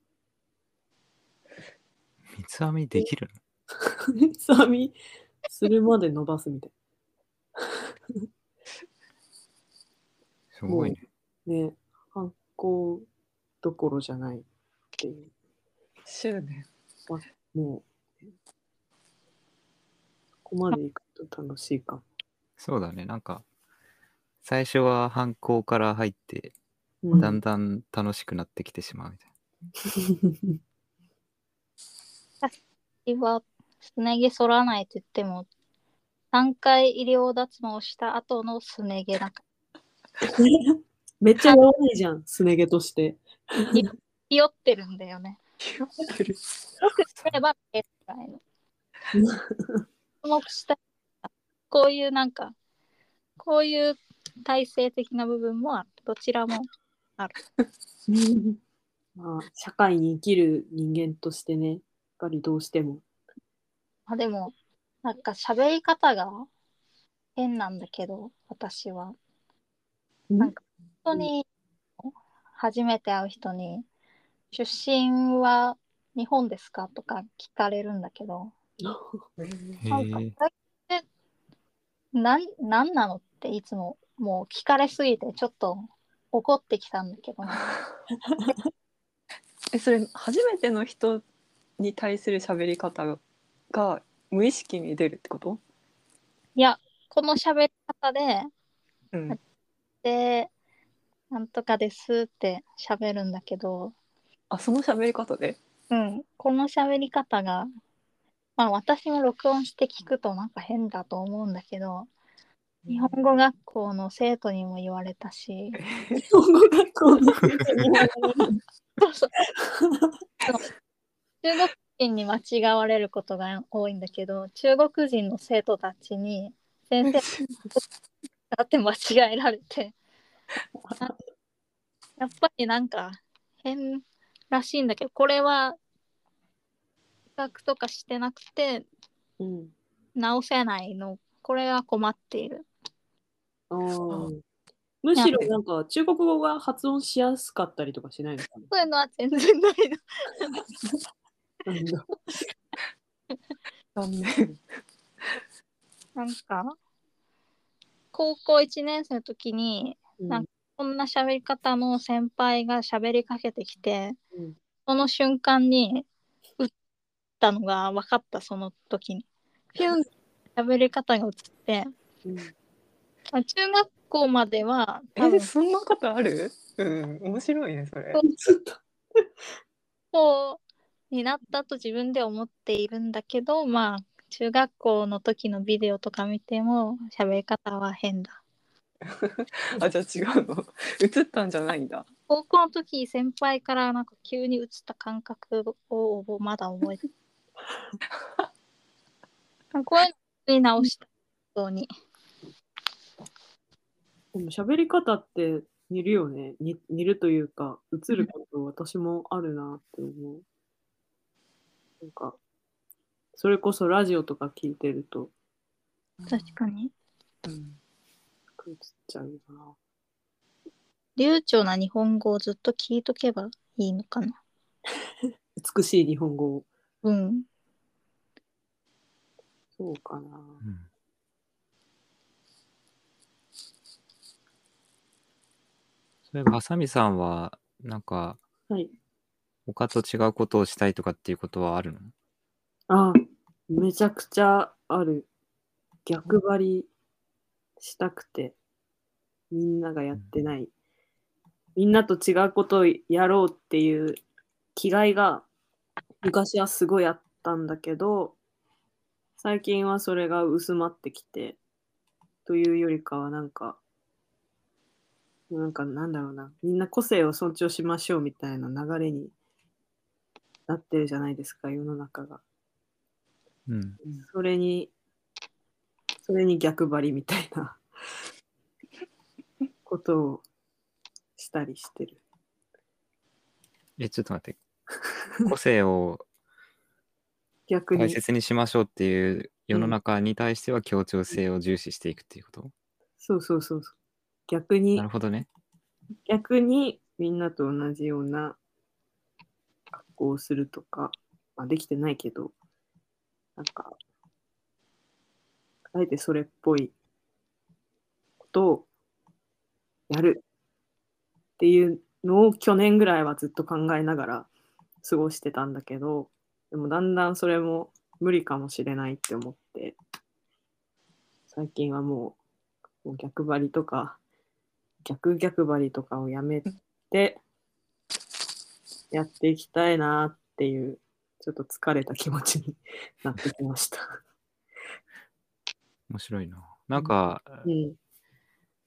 三つ編みできる
三つ編みするまで伸ばすみたい
のすごいね。
な。ね、反抗どころじゃないっていう。
執念。
もう、ここまでいくと楽しいかも。
そうだね。なんか、最初は反抗から入って、
うん
だんだん楽しくなってきてしまうみたい *laughs*
私はすね毛剃らないと言っても3回医療脱毛した後のすね毛なんか
めっちゃ弱いじゃん、すね毛として。
ひよってるんだよね。
やってる。
よくすればえらいの。注目したこういうなんかこういう体制的な部分もあるどちらも *laughs*
まあ、社会に生きる人間としてね、やっぱりどうしても。
あでもなんか喋り方が変なんだけど私はなんか本当に初めて会う人に「出身は日本ですか?」とか聞かれるんだけど *laughs*
な。
なんか
へえ。
これってなんなんなの？っていつももう聞かれすぎてちょっと怒ってきたんだけど *laughs*
えそれ初めての人に対する喋り方が無意識に出るってこと？
いや、この喋り方で、
うん。
で、なんとかですって喋るんだけど、
あ、その喋り方で？
うん、この喋り方が、まあ私も録音して聞くとなんか変だと思うんだけど、日本語学校の生徒にも言われたし、
日本語学校の先生に言われる
そう。そう中国人に間違われることが多いんだけど、中国人の生徒たちに先生だって間違えられて、やっぱりなんか変らしいんだけど、これは比較とかしてなくて
うん。
直せないの、これが困っている。
むしろなんか中国語が発音しやすかったりとかしないのか
そういうのは全然ないの。
ななんだ
残念。
なんか、高校1年生の時に、
うん。
なんこんな喋り方の先輩が喋りかけてきて、
うん。
その瞬間に打ったのが分かった、その時に。ピュン喋り方が映って、
うん
まあ中学校までは多
え、
分
そんなことある？うん、面白いね、それ。*laughs*
こうになったと自分で思っているんだけど、まあ、中学校の時のビデオとか見ても喋り方は変だ。*laughs*
あ、じゃあ違うの？映ったんじゃないんだ。
高校の時先輩からなんか急に映った感覚をまだ覚えてる。*laughs* こういうのに直したように。
でも喋り方って似るよね。に似るというか、映ること私もあるなって思う。なんか、それこそラジオとか聞いてると、
確かに。
うん。
映っちゃうな。
流暢な日本語をずっと聞いとけばいいのかな。*laughs*
美しい日本語を。
うん。
そうかな。
うんそういえば、ハサミさんは、なんか、
はい。
他と違うことをしたいとかっていうことはあるの？
あ、めちゃくちゃある。逆張りしたくて、みんながやってない。みんなと違うことをやろうっていう気概が昔はすごいあったんだけど、最近はそれが薄まってきて、というよりかはなんか、なんかなんだろうな、みんな個性を尊重しましょうみたいな流れになってるじゃないですか、世の中が。
うん。
それに、それに逆張りみたいな *laughs* ことをしたりしてる。
え、ちょっと待って。個性を
逆に、
大切にしましょうっていう世の中に対しては協調性を重視していくっていうこと、
そうそうそうそう。逆に
なる、ほどね。
逆にみんなと同じような格好をするとか、まあ、できてないけど、なんか、あえてそれっぽいことをやるっていうのを去年ぐらいはずっと考えながら過ごしてたんだけど、でもだんだんそれも無理かもしれないって思って、最近はもうもう逆張りとか、逆逆張りとかをやめて、やっていきたいなっていう、ちょっと疲れた気持ちになってきました。*laughs*
面白いな。なんか、
うん。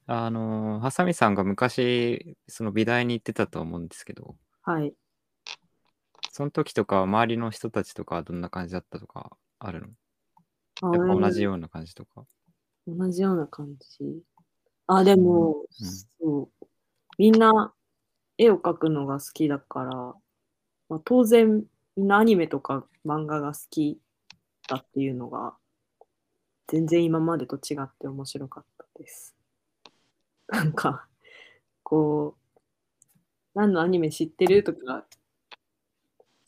あの、ハサミさんが昔、その美大に行ってたと思うんですけど、
はい。
その時とか周りの人たちとかはどんな感じだったとかあるの？
あ
やっぱ同じ
よ
ような感じとか。
同じような感じ？あ、でも、
うん
そう。みんな絵を描くのが好きだから、まあ、当然みんなアニメとか漫画が好きだっていうのが、全然今までと違って面白かったです。なんか、こう、何のアニメ知ってるとか、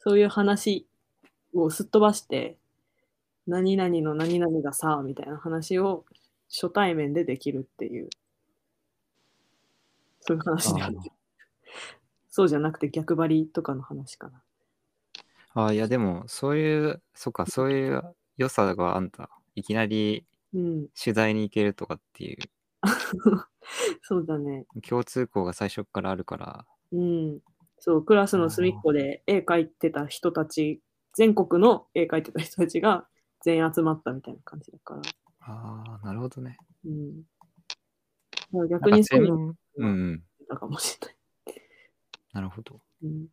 そういう話をすっ飛ばして、何々の何々がさ、みたいな話を初対面でできるっていう、そういう話であって。そうじゃなくて逆張りとかの話かな。
ああ、いやでも、そういう、そっか、そういう良さがあんだ。いきなり
うん。
取材に行けるとかっていう *laughs*
そうだね。
共通項が最初からあるから、
うん。そう、クラスの隅っこで絵描いてた人たち、全国の絵描いてた人たちが全員集まったみたいな感じだから。
ああ、なるほどね。
うん。逆
か
にそういうのだかもしれない。
なるほど。
うん。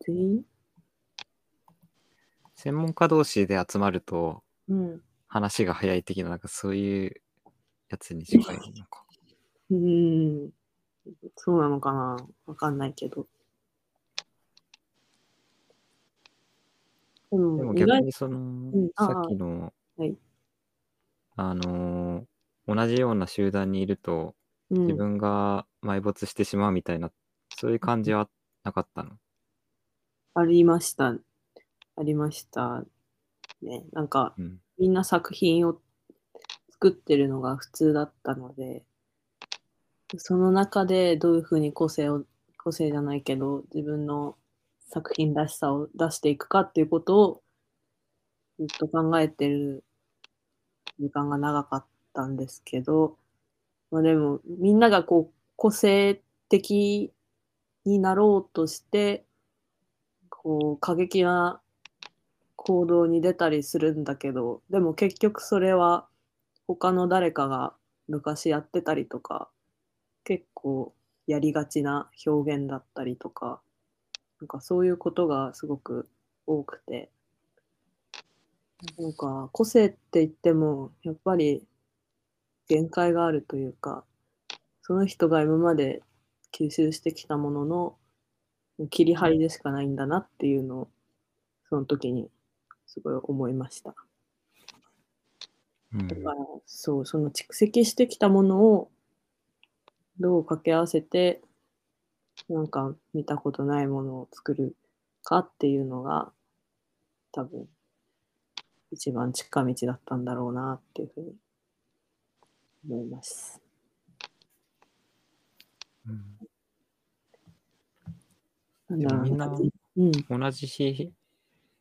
全員？
専門家同士で集まると
うん。
話が早い的な、なんかそういうやつに近いのか。
うん。そうなのかなわかん。ないけど。で
で
も、
逆にその、
ん。ああ
さっきの、
はい
あのー同じような集団にいると
うん
自分が埋没してしまうみたいな、そういう感じはなかったの？
ありました。ありましたね。なんか、
うん。
みんな作品を作ってるのが普通だったので、その中でどういうふうに個性を、個性じゃないけど、自分の作品らしさを出していくかっていうことをずっと考えてる時間が長かったんですけど、まあでもみんながこう個性的になろうとして、こう過激な行動に出たりするんだけどでも結局それは他の誰かが昔やってたりとか結構やりがちな表現だったりとかなんかそういうことがすごく多くて。なんか個性って言ってもやっぱり限界があるというかその人が今まで吸収してきたものの切り張りでしかないんだなっていうのをその時にすごい思いました。
うん
だからそうその蓄積してきたものをどう掛け合わせてなんか見たことないものを作るかっていうのが多分一番近道だったんだろうなっていうふうに思います。
うんみんな
うん
同じ日、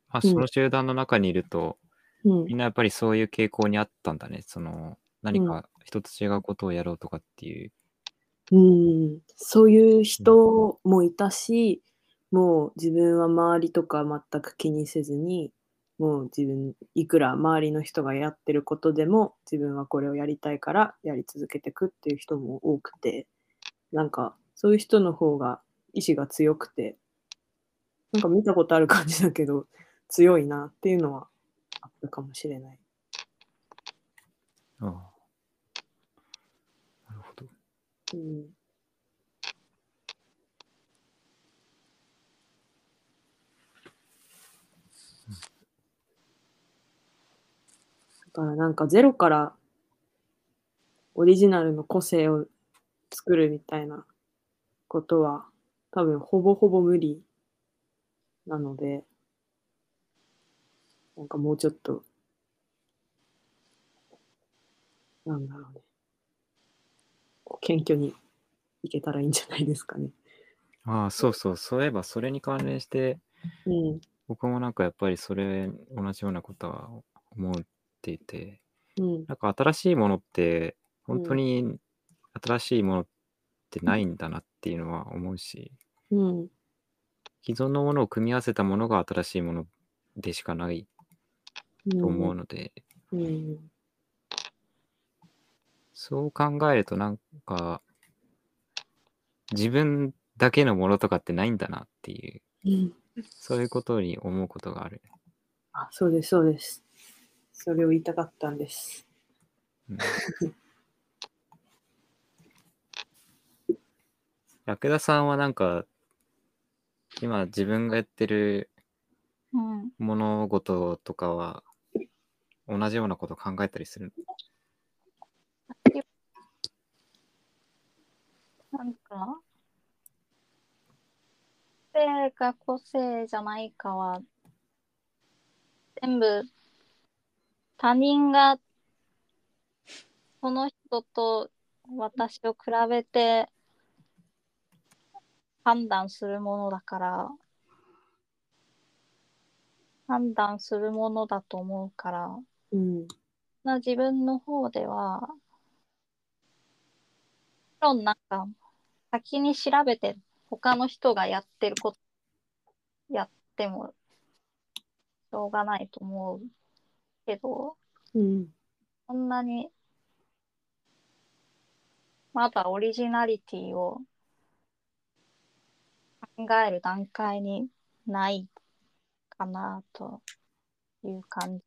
まあ、
うん
その集団の中にいると、
うん
みんなやっぱりそういう傾向にあったんだね。その何か一つ違うことをやろうとかっていう。
うん、そういう人もいたし、もう自分は周りとか全く気にせずに、もう自分、いくら周りの人がやってることでも、自分はこれをやりたいからやり続けていくっていう人も多くて、なんかそういう人の方が意志が強くて、なんか見たことある感じだけど、強いなっていうのはあったかもしれない。
ああなるほど。
うんからなんかゼロからオリジナルの個性を作るみたいなことは多分ほぼほぼ無理なのでなんかもうちょっとなんだろうね謙虚にいけたらいいんじゃないですかね。
ああ、そうそう。そういえばそれに関連して、
うん。
僕もなんかやっぱりそれ同じようなことは思っていて、
うん。
なんか新しいものって、本当に新しいものってないんだなっていうのは思うし、
うん。
既存のものを組み合わせたものが新しいものでしかないと思うので、
うん。
そう考えるとなんか、自分だけのものとかってないんだなっていう、
うん。
そういうことに思うことがある。
あ、そうです、そうです。それを言いたかったんです。
うクダさんはなんか、今自分がやってる
うん。
物事とかは、同じようなこと考えたりする？
なんか、個性か個性じゃないかは、全部、他人が、その人と私を比べて判断するものだから、判断するものだと思うから、
うん。
な自分の方では、もちろんなんか、先に調べて他の人がやってることやってもしょうがないと思うけど、
うん。
そんなに、まだオリジナリティを考える段階にないかなという感じ。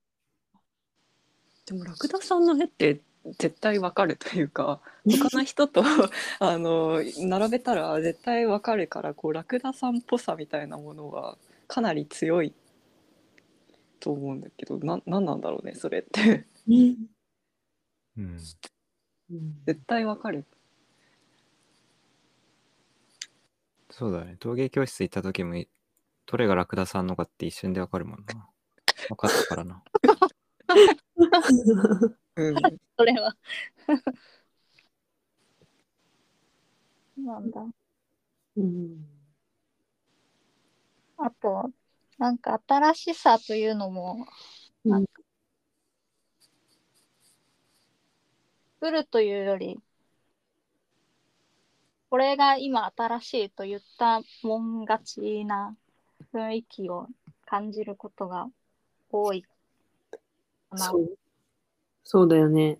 でもラクダさんの絵って絶対わかるというか *laughs* 他の人と *laughs* あの並べたら絶対わかるからこうラクダさんっぽさみたいなものはかなり強いと思うんだけどななんなんだろうねそれって
うん。
うん
絶対わかる
そうだね。陶芸教室行った時も、どれがラクダさんのかって一瞬でわかるもんな。分かったからな。
うん
それは。なんだ。
うん。
あと、なんか新しさというのも、なんか、作るというより、これが今新しいと言ったもん勝ちな雰囲気を感じることが多いかな
そ。う。そうだよね。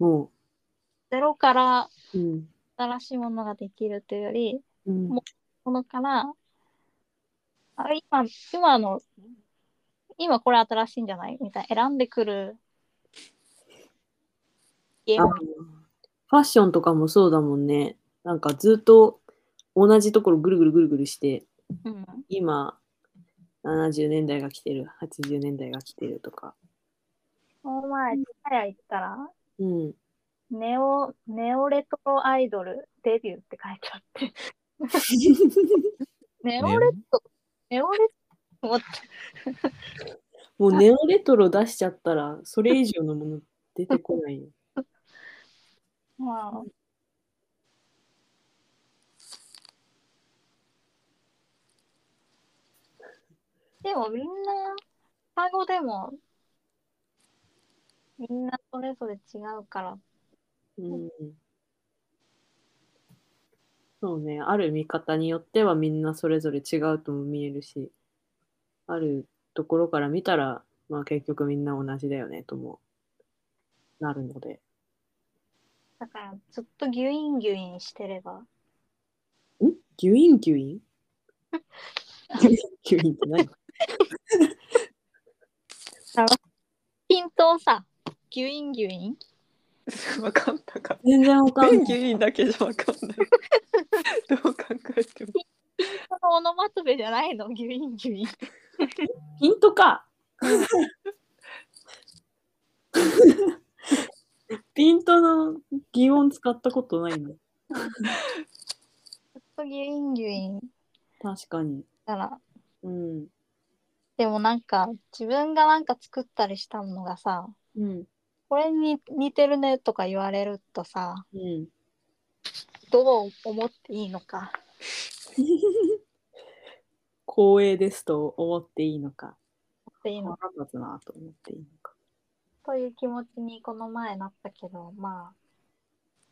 も
ゼロから。新しいものができるというより、
うん。
もものから、あ今、今の、今これ新しいんじゃない？みたいな選んでくるゲー
あ
ム
ファッションとかもそうだもんね。なんかずっと同じところぐるぐるぐるぐるして、
うん、
今、70年代が来てる、80年代が来てるとか。
この前、ツタヤ行ったら、
うん。
ネオ、ネオレトロアイドルデビューって書いてあって。*laughs* ネオレト、ネオレトロって、
もうネオレトロ出しちゃったら、それ以上のもの出てこないよ。
まあ、でもみんな、双子でも、みんなそれぞれ違うから、
うん。そうね。ある見方によってはみんなそれぞれ違うとも見えるし、あるところから見たら、まあ結局みんな同じだよねともなるので。
だからずっとギュインギュインしてれば、
ん？ギュインギュイン？ギュインギュインって何？
ピントをさ、ギュインギュイン？*laughs*
わかんなかっ
全然わか
た。
んない。
ギンだけじゃわかんない。*laughs* どう考えても。
そのオノマトペじゃないの？ギュインギュイン。
ピントか。ピントの擬音使ったことないの。
ずっとギュインギュイン
確かに。
だから、
うん。
でもなんか自分がなんか作ったりしたものがさ、
うん。
これに似てるねとか言われるとさ、
うん。
どう思っていいのか。*laughs*
光栄ですと思っていいのか。
っていうの
腹立つなと思っていいのか。
という気持ちにこの前なったけど、ま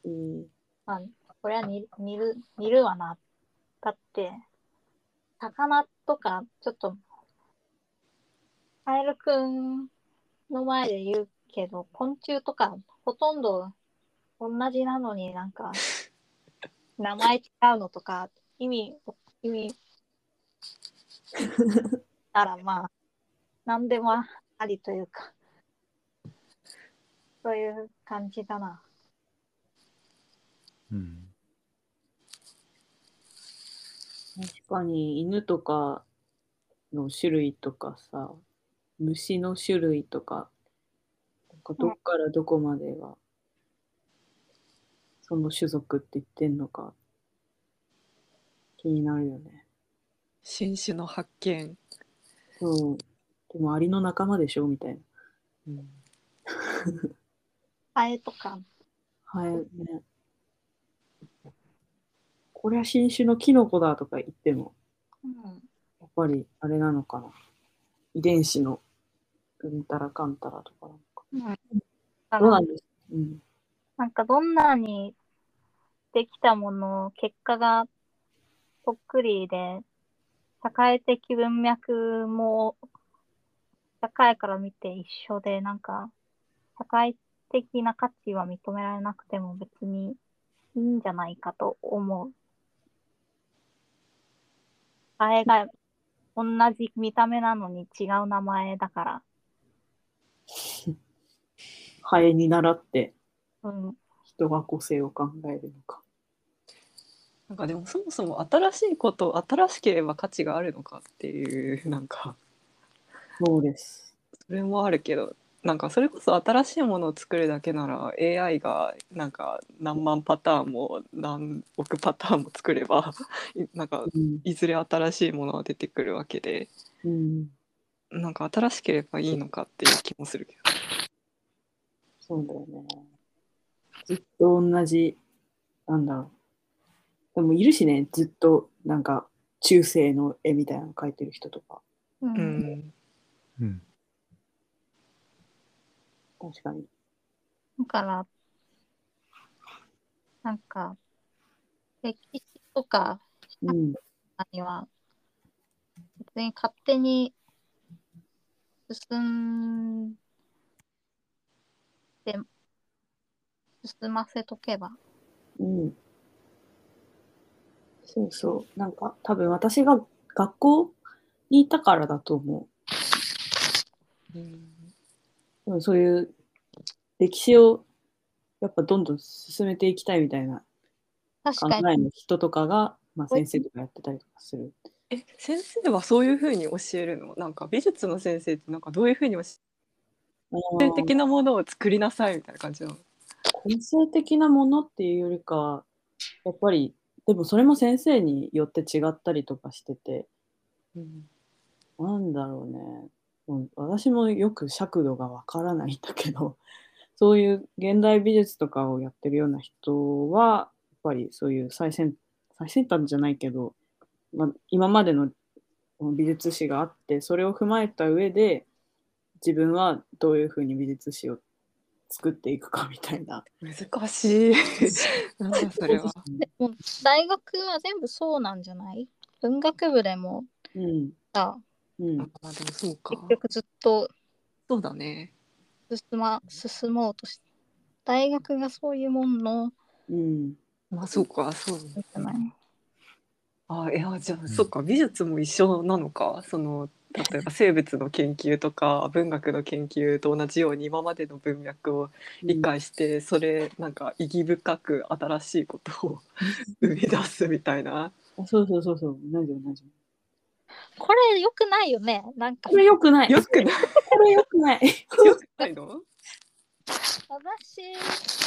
うん。
あ、まあ、これは似似る、似るわな。だって、魚とか、ちょっと、カエルくんの前で言うけど、昆虫とかほとんど同じなのになんか、*laughs* 名前違うのとか、意味、意味、ならまあ、なんでもありというか、そういう感じだな。
うん。
確かに犬とかの種類とかさ、虫の種類とか、かどっからどこまでがその種族って言ってんのか気になるよね。
新種の発見。
そう。でもアリの仲間でしょみたいな。うん。
ハエとか、
はいね。これは新種のキノコだとか言っても、
うん、
やっぱりあれなのかな。遺伝子のうんたらかんたらとか。
うん。
なんですうん。
なんかどんなにできたもの、結果がそっくりで、社会的文脈も社会から見て一緒で、なんか社会的な価値は認められなくても別にいいんじゃないかと思う。あれが同じ見た目なのに違う名前だから。
ハエに倣って
うん。
人が個性を考えるのか。
なんかでもそもそも新しいこと新しければ価値があるのかっていうなんか
そうです。
それもあるけどなんかそれこそ新しいものを作るだけなら AI がなんか何万パターンも何億パターンも作ればい *laughs* なんか
うん。
いずれ新しいものは出てくるわけで
うん。
なんか新しければいいのかっていう気もするけど。
そうだよね。ずっと同じ、なんだろう。でもいるしね、ずっとなんか中世の絵みたいなの描いてる人とか。
う。
うんん
うん。
確かに。
だから、なんか、歴史とか
うん。
には、別に勝手に進んで、進ませとけば。
うん。そうそう。なんか多分私が学校にいたからだと思
うん
う。でもそういう歴史をやっぱどんどん進めていきたいみたいな考
確かに、
えの人とかが、まあ、先生とかやってたりとかする。
え先生はそういうふうに教えるの？なんか美術の先生ってなんかどういうふうに教え性的なものを作りなさいみたいな感じなの？
根性的なものっていうよりかはやっぱりでもそれも先生によって違ったりとかしてて
うん。
なんだろうね。うん私もよく尺度がわからないんだけどそういう現代美術とかをやってるような人はやっぱりそういう最先最先端じゃないけど、まあ、今までの美術史があってそれを踏まえた上で自分はどういうふうに美術史を作っていくかみたいな。
難しい。なんだそれは。
でも大学は全部そうなんじゃない？文学部でも。
うん。
さ、
うん。
あまあでもそうか。
結局ずっと。
そうだね。
進,、ま、進もうとして、大学がそういうもの。
うん。
まあそうかそう
じゃない。
あいやじゃあ、そっか美術も一緒なのか。その例えば生物の研究とか文学の研究と同じように今までの文脈を理解して、それなんか意義深く新しいことを生み出すみたいな。
あそうそうそうそう。同じ同じ
これ良くないよね。なんか。
これよくない。
よくない。
これよくない。
よくないの？
私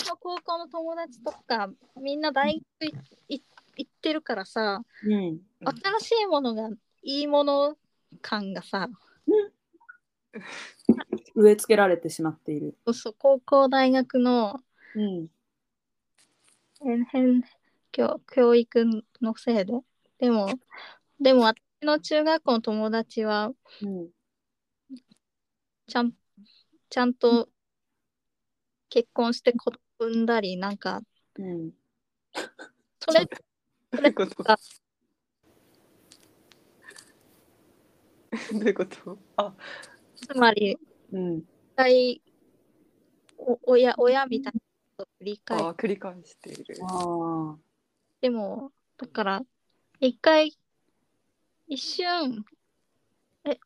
の高校の友達とかみんな大学いい行ってるからさ
うん
うん。
新しいものがいいもの感がさ
植え付けられてしまっている。
そう高校大学の
うん。
変変教教育のせいで。でもでも私の中学校の友達は
うん。
ちゃんちゃんと結婚して子供産んだりなんか
うん。
それ *laughs*
どう。いうこと *laughs* ど
あ
ういうこと？あ
つまり
うん。
一回お親親みたいなことを繰り返
あ繰り返している。
ああ
でもだから一回一瞬え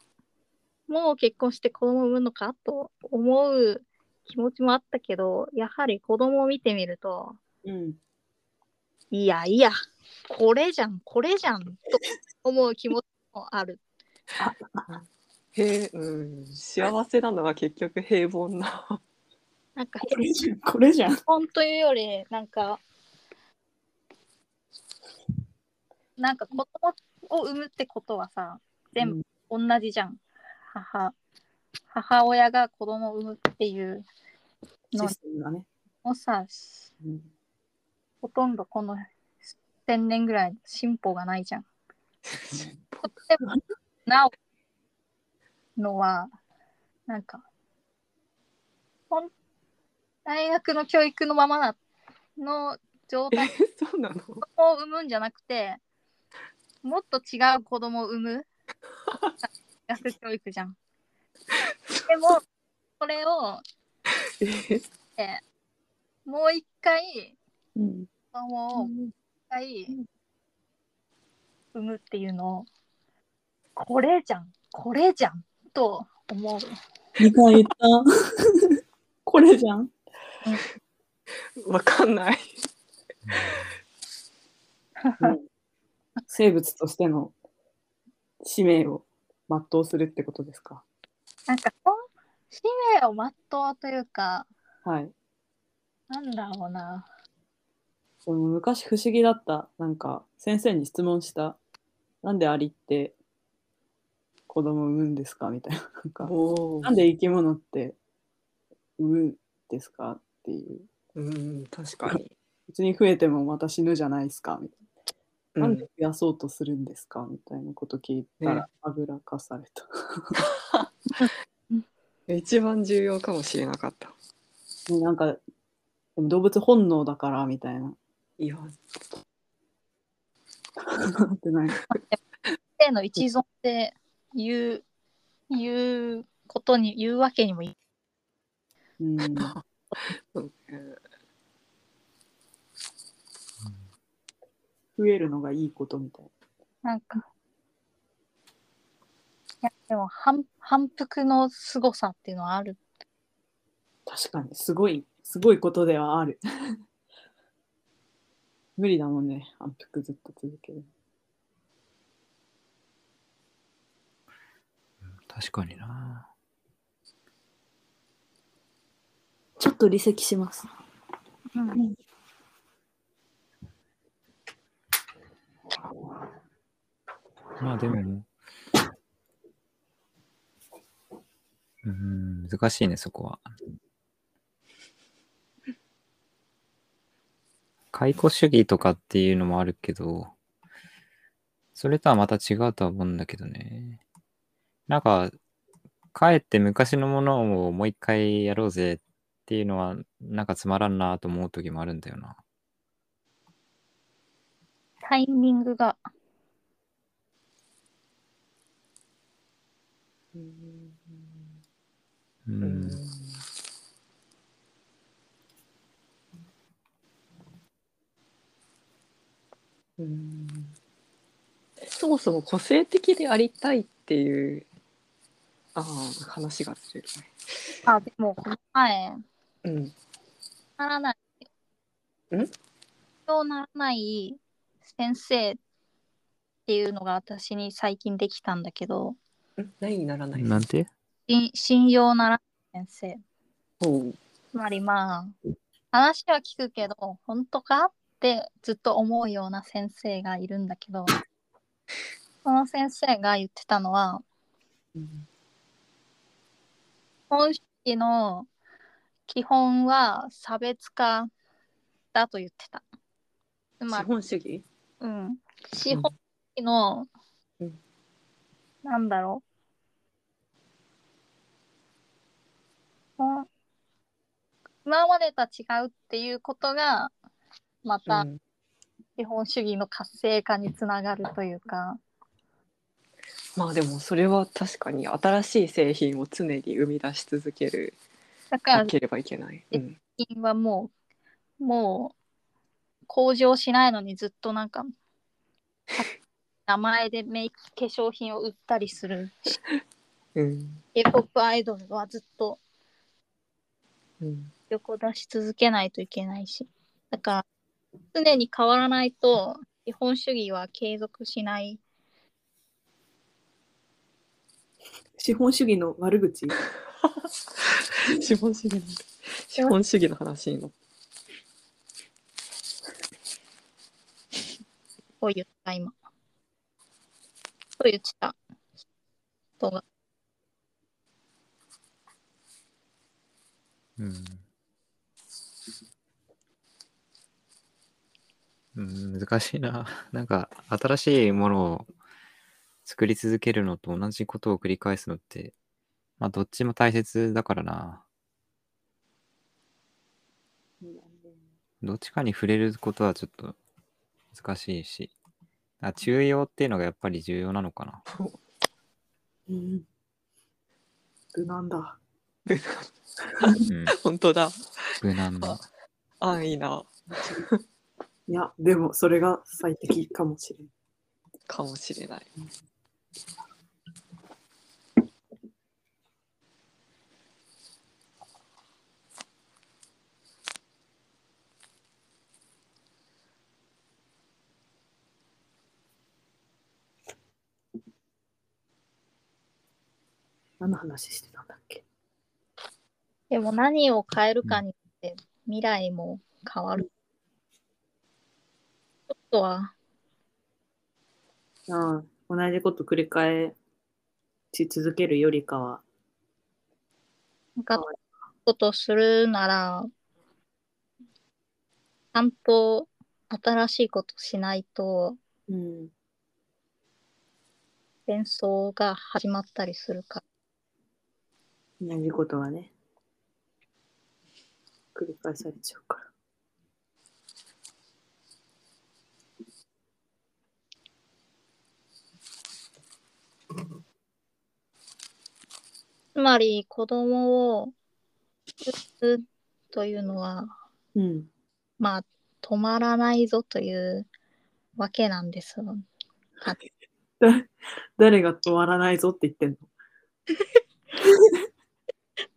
もう結婚して子供産むのかと思う気持ちもあったけどやはり子供を見てみると
うん。
いやいやこれじゃんこれじゃんと思う気持ちもある *laughs*
へえ、うん、幸せなのは結局平凡な。
なんか
これじゃんこれじゃん
本というよりなんかなんか子供を産むってことはさ全部同じじゃん、母母親が子供を産むっていうの
システムがね、
もさ
うん
ほとんどこの1000年ぐらい進歩がないじゃん。でもなおのはなんかほん大学の教育のままなの状
え
態
そうなの？
子供を産むんじゃなくて、もっと違う子供を産む大学教育じゃん。でも、それを、
え？
えもう一回、
うん。
子供をもう一回産むっていうのを、これじゃん、これじゃん、と思う。
2回言った。*laughs* これじゃん。*laughs*
わかんない。
生物としての使命を全うするってことですか？
なんか、使命を全うというか、
はい。
なんだろうな。
その昔不思議だった。なんか先生に質問した。なんでアリって子供を産むんですか？みたいな。なんか
お
なんで生き物って産むんですか？っていう。
うん確かに。
別に増えてもまた死ぬじゃないですか？みたいな。
うん
なんで増やそうとするんですか？みたいなこと聞いた
ね
ら、あぐらかされた。*laughs*
一番重要かもしれなかった。
ねなんか、でも動物本能だからみたいな。
いや *laughs*
ってない。*laughs*
性の一存で言う、言うことに、言うわけにもい
うん。
そうね
増えるのがいいことみたい
なんか。いや、でも反、反復の凄さっていうのはある。
な。確かに、すごい、すごいことではある。*laughs* 無理だもんね、反復ずっと続ける。
確かにな。
ちょっと離席します。
うん。
まあでも、うん、難しいね、そこは。解雇主義とかっていうのもあるけど、それとはまた違うとは思うんだけどね。なんか、かえって昔のものをもう一回やろうぜっていうのは、なんかつまらんなと思う時もあるんだよな。
タイミングが、
うん。
うんそもそも個性的でありたいっていうああ話がするね。
あ、でも、この前、
うん。
ならない。
ん？
そうならない先生っていうのが私に最近できたんだけど、
ん？何にならない。
なんて？
信信用ならない先生。
ほう。
つまりまあ、話は聞くけど、本当かってずっと思うような先生がいるんだけど、*laughs* その先生が言ってたのは、
うん
本主義の基本は差別化だと言ってた。つま
資
り、
本主義？
うん、資本主義の、
うん
なんだろう、うん今までとは違うっていうことが、また
うん。
資本主義の活性化につながるというか、
まあでもそれは確かに新しい製品を常に生み出し続ける
だから
なければいけない。うん
はもう、もう、向上しないのにずっとなんか、*laughs* 名前でメイク化粧品を売ったりするし *laughs*
うん。
K-POP アイドルはずっと
うん。
横出し続けないといけないし。だから、常に変わらないと、基本主義は継続しない。
資本主義の悪口？*laughs*
資本主義の資本主義の話になっ
と言った、今。と言ってた人が。
うん。うん、難しいな。なんか、新しいものを作り続けるのと同じことを繰り返すのって、まあ、どっちも大切だからな。どっちかに触れることはちょっと難しいし、あ中庸っていうのがやっぱり重要なのかな。
うん。無難だ。
うん、*laughs*
本当だ。
無難な。
あ、いいな。*laughs*
いや、でもそれが最適かもしれん。
かもしれない。
何の話してたんだっけ？
でも何を変えるかによって未来も変わる。ちょっとは、
ああ、同じこと繰り返し続けるよりかは。
なんかことするなら、ちゃんと新しいことしないと
うん。
戦争が始まったりするから。
同じことがね。繰り返されちゃうから。
つまり子供を作るというのは、
うん。
まあ、止まらないぞというわけなんです *laughs*
誰が止まらないぞって言ってんの？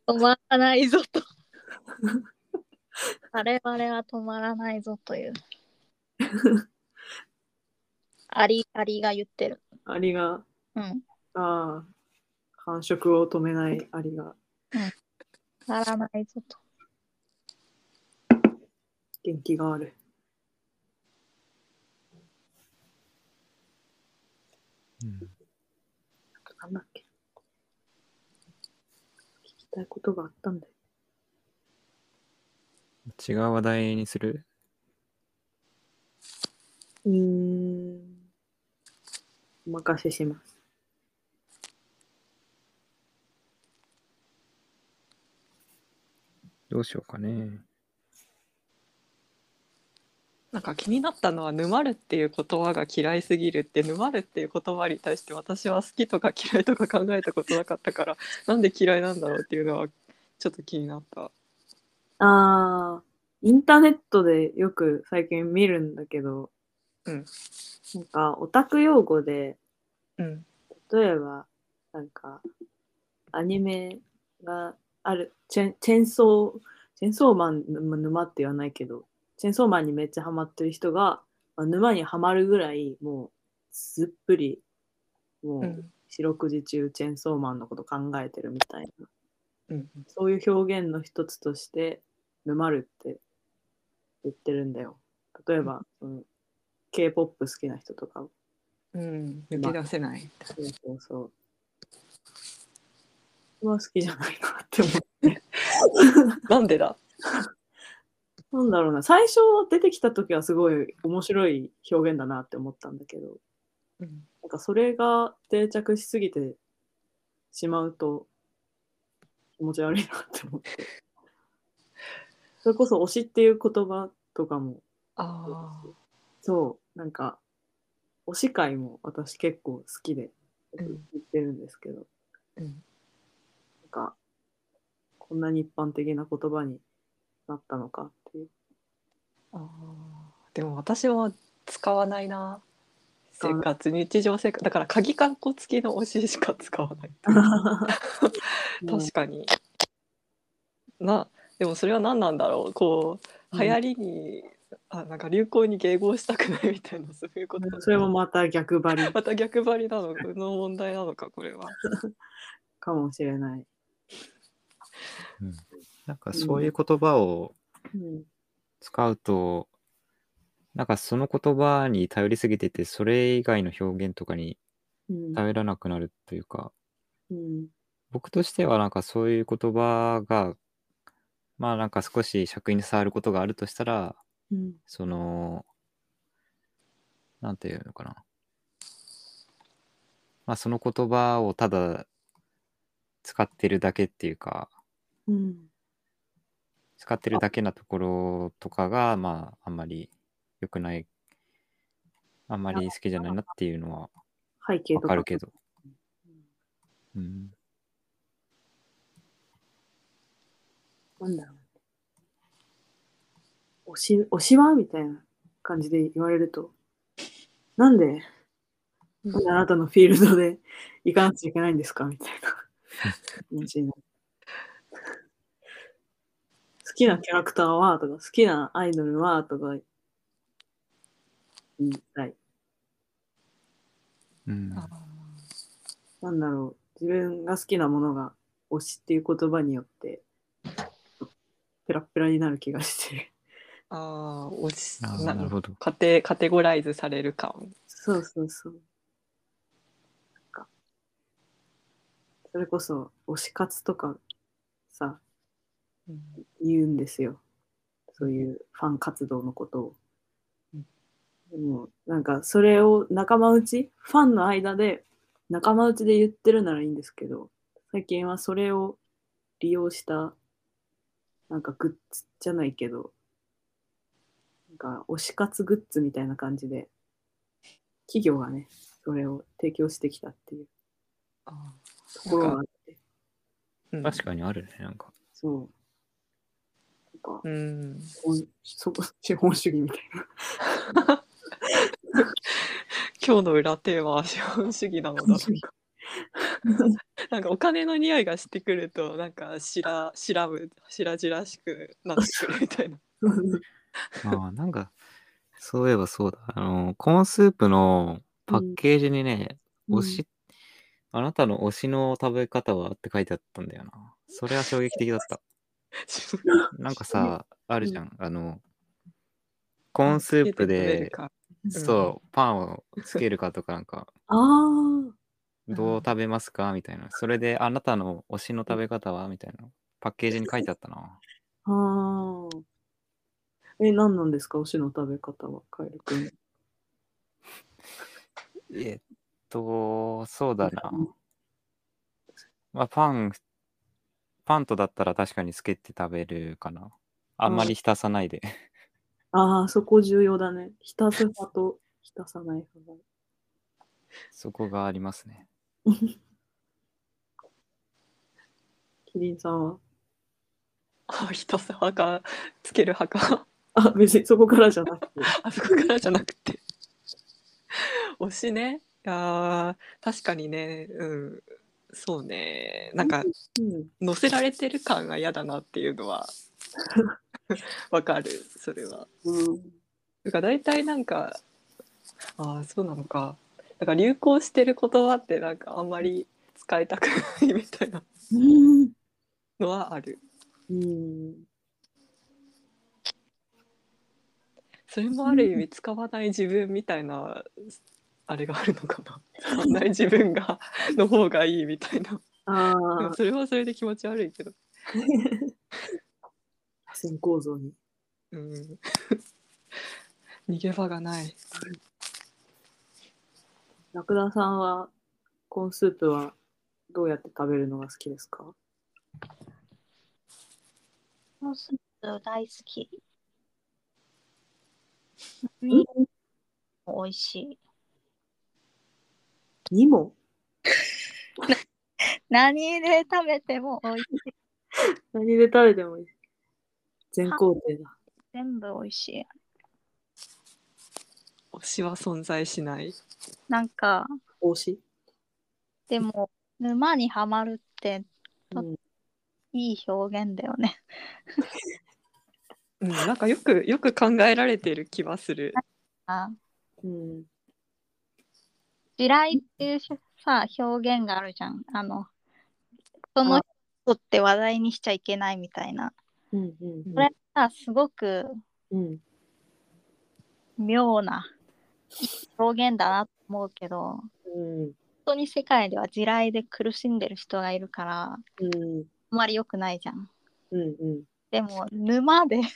*laughs*
止まらないぞと。*laughs* 我々は止まらないぞという。アリ、アリが言ってる。
アリが、
うん。
ああ、繁殖を止めないアリが
止まらないぞと。
元気がある。
うん
なんだっけ聞きたいことがあったんだよ。
違う話題にする？
うーん。お任せします。
どうしようかね。
なんか気になったのは「沼る」っていう言葉が嫌いすぎるって「沼る」っていう言葉に対して私は好きとか嫌いとか考えたことなかったから *laughs* なんで嫌いなんだろうっていうのはちょっと気になった。
ああ、インターネットでよく最近見るんだけど、
うん。
なんかオタク用語で、
うん
例えば、なんか、アニメがある、チェンチェンソー、チェンソーマンま沼って言わないけど、チェンソーマンにめっちゃハマってる人が、まあ沼にはまるぐらい、もう、すっぷり、もう、
うん。
四六時中チェンソーマンのこと考えてるみたいな、
うん
そういう表現の一つとして、沼るって言ってるんだよ。例えば、その K-POP 好きな人とか
うん、抜け出せない。
そうそうそう。僕は好きじゃないなって思って。*laughs*
なんでだ？*laughs*
なんだろうな、最初出てきた時はすごい面白い表現だなって思ったんだけど、
うん。
なんかそれが定着しすぎてしまうと気持ち悪いなって思って。*laughs* それこそ推しっていう言葉とかも、
あ
そう、なんか推し会も私結構好きで
うん。
言ってるんですけど、
あ、うん、
なんか、こんなに一般的な言葉になったのかっていう。
あーでも私は使わないな。生活日常生活。だから鍵括弧付きの推ししか使わない。*laughs* 確かに。なでもそれは何なんだろう。こう流行りに、あなんか流行に迎合したくないみたいなそういうこと
それもまた逆張り。
また逆張りなのの問題なのかこれは。*laughs*
かもしれない。
うんなんかそういう言葉を
うん。
使うと、なんかその言葉に頼りすぎてて、それ以外の表現とかに
うん。
頼らなくなるというか、
うん。
僕としてはなんかそういう言葉が、まあなんか少し尺に触ることがあるとしたら、
うん。
その、なんていうのかな。まあその言葉をただ使ってるだけっていうか、
うん。
使ってるだけなところとかが、まあ、あんまり良くない、あんまり好きじゃないなっていうのは
背景とか。
わかるけど。う。ん。
なんだろう。推し、推しはみたいな感じで言われると、なんで、
う。ん
あなたのフィールドで行かなくちゃいけないんですかみたいな感じになる。好きなキャラクターはとか、好きなアイドルはとか言いたい。
うん。
あ
なんだろう。自分が好きなものが推しっていう言葉によって、ペラッペラになる気がして。
あー、落ち
あー
な
なるほど。
カテカテゴライズされる感。
そうそうそう。なんか、それこそ推し活とかさ、
うん
言うんですよ。そういうファン活動のことを
うん。
でも、なんかそれを仲間内、ファンの間で仲間内で言ってるならいいんですけど、最近はそれを利用した、なんかグッズじゃないけど、なんか推し活グッズみたいな感じで、企業がね、それを提供してきたっていう
あ
ところがあって、
確かにあるね、なんか。
そう。か、
うん。
資本主義みたいな。*laughs*
今日の裏テーマは資本主義なのだろうか。なんかお金の匂いがしてくるとなんかしらしらぶしらじらしくなってくるみたいな。
ああ、なんか、そういえばそうだ。あの、コーンスープのパッケージにね、
うん
推し、あなたの推しの食べ方はって書いてあったんだよな。それは衝撃的だった。*laughs* なんかさ、あるじゃん。あの、コーンスープで、そう、パンをつけるかとか、なんか、
ああ、
どう食べますか？みたいな。それで、あなたの推しの食べ方は？みたいな。パッケージに書いてあったな。
ああ。え、何なんですか？推しの食べ方は、カエル君。*laughs*
えっと、そうだな。まあ、パン、パンとだったら確かにつけて食べるかな。あんまり浸さないで。*laughs*
ああ、そこ重要だね。浸す派と浸さない派が。
そこがありますね。*laughs*
キリンさんは？
あ人さ派かつける派か *laughs*
あ、別にそこからじゃなくて。
あそこからじゃなくて推しねいやー確かにねうんそうねなんか
うん。
乗せられてる感が嫌だなっていうのは *laughs* わかるそれは。
うん。
だから大体なんかああそうなのかなんか流行してる言葉ってなんかあんまり使いたくないみたいな
うん。
のはある。
うん。
それもある意味使わない自分みたいなあれがあるのかな。使わない自分がの方がいいみたいな。
あ
でも
あ、
それはそれで気持ち悪いけど。
線構造に。
うん。逃げ場がない。
ラクダさんは、コーンスープはどうやって食べるのが好きですか？
コーンスープ大好き。何も美味しい。
にも *laughs*
何で食べても美味しい。*laughs*
何で食べてもいい。全工程だ。
全部美味しい。
推しは存在しない
なんか、
推し？
でも、沼にはまるって
うん。
いい表現だよね。
うん、なんかよくよく考えられてる気はする。
あ
うん。
地雷っていうさ、表現があるじゃん。あの、その人って話題にしちゃいけないみたいな。
うん。うん。
それがすごく
うん。
妙な表現だなと思うけど、
うん。
本当に世界では地雷で苦しんでる人がいるから、あ
うん。
んまり良くないじゃん。
うん。うん。
でも、沼で *laughs*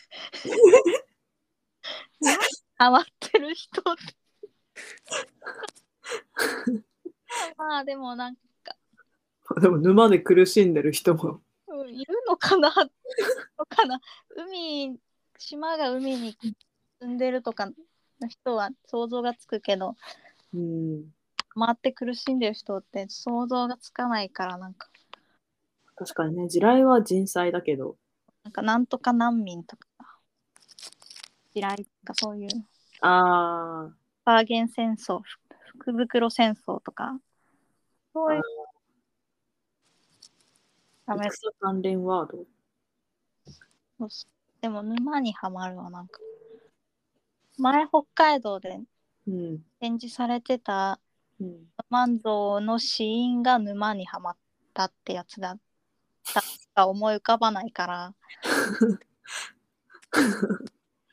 ハマってる人って。*laughs* まあでもなんか、*laughs*
でも沼で苦しんでる人も。
うんいるのかな。*laughs* のかな。海島が海に住んでるとかの人は想像がつくけど
うん。
回って苦しんでる人って想像がつかないからなんか。
確かにね、地雷は人災だけど。
なんかなんとか難民とか。地雷とかそういう。
あ
バーゲン戦争ふ福袋戦争とか。そういう。
あ、
ダメ
戦関連ワード。
そう。そうでも沼にはまるわなんか。前北海道で
うん。
展示されてた
うん。
万蔵の死因が沼にはまったってやつだ。ったか思い浮かばないから。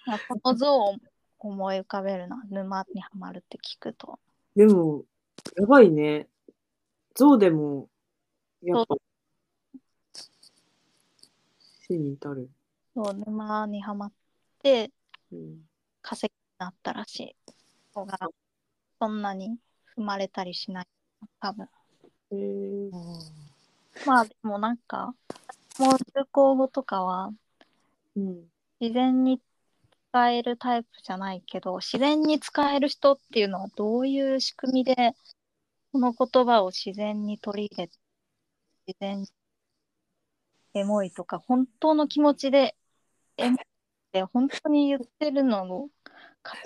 まあこの像を思い浮かべるな。沼にはまるって聞くと
でも、やばいね。象でも、やっぱ、死に至る。
そう沼にはまって
うん。
化石になったらしい子がそんなに踏まれたりしない多分
えー、
まあでもなんかもう流行語とかは
うん。
自然に使えるタイプじゃないけど自然に使える人っていうのはどういう仕組みでこの言葉を自然に取り入れて自然にエモいとか本当の気持ちでエモいって本当に言ってるのをか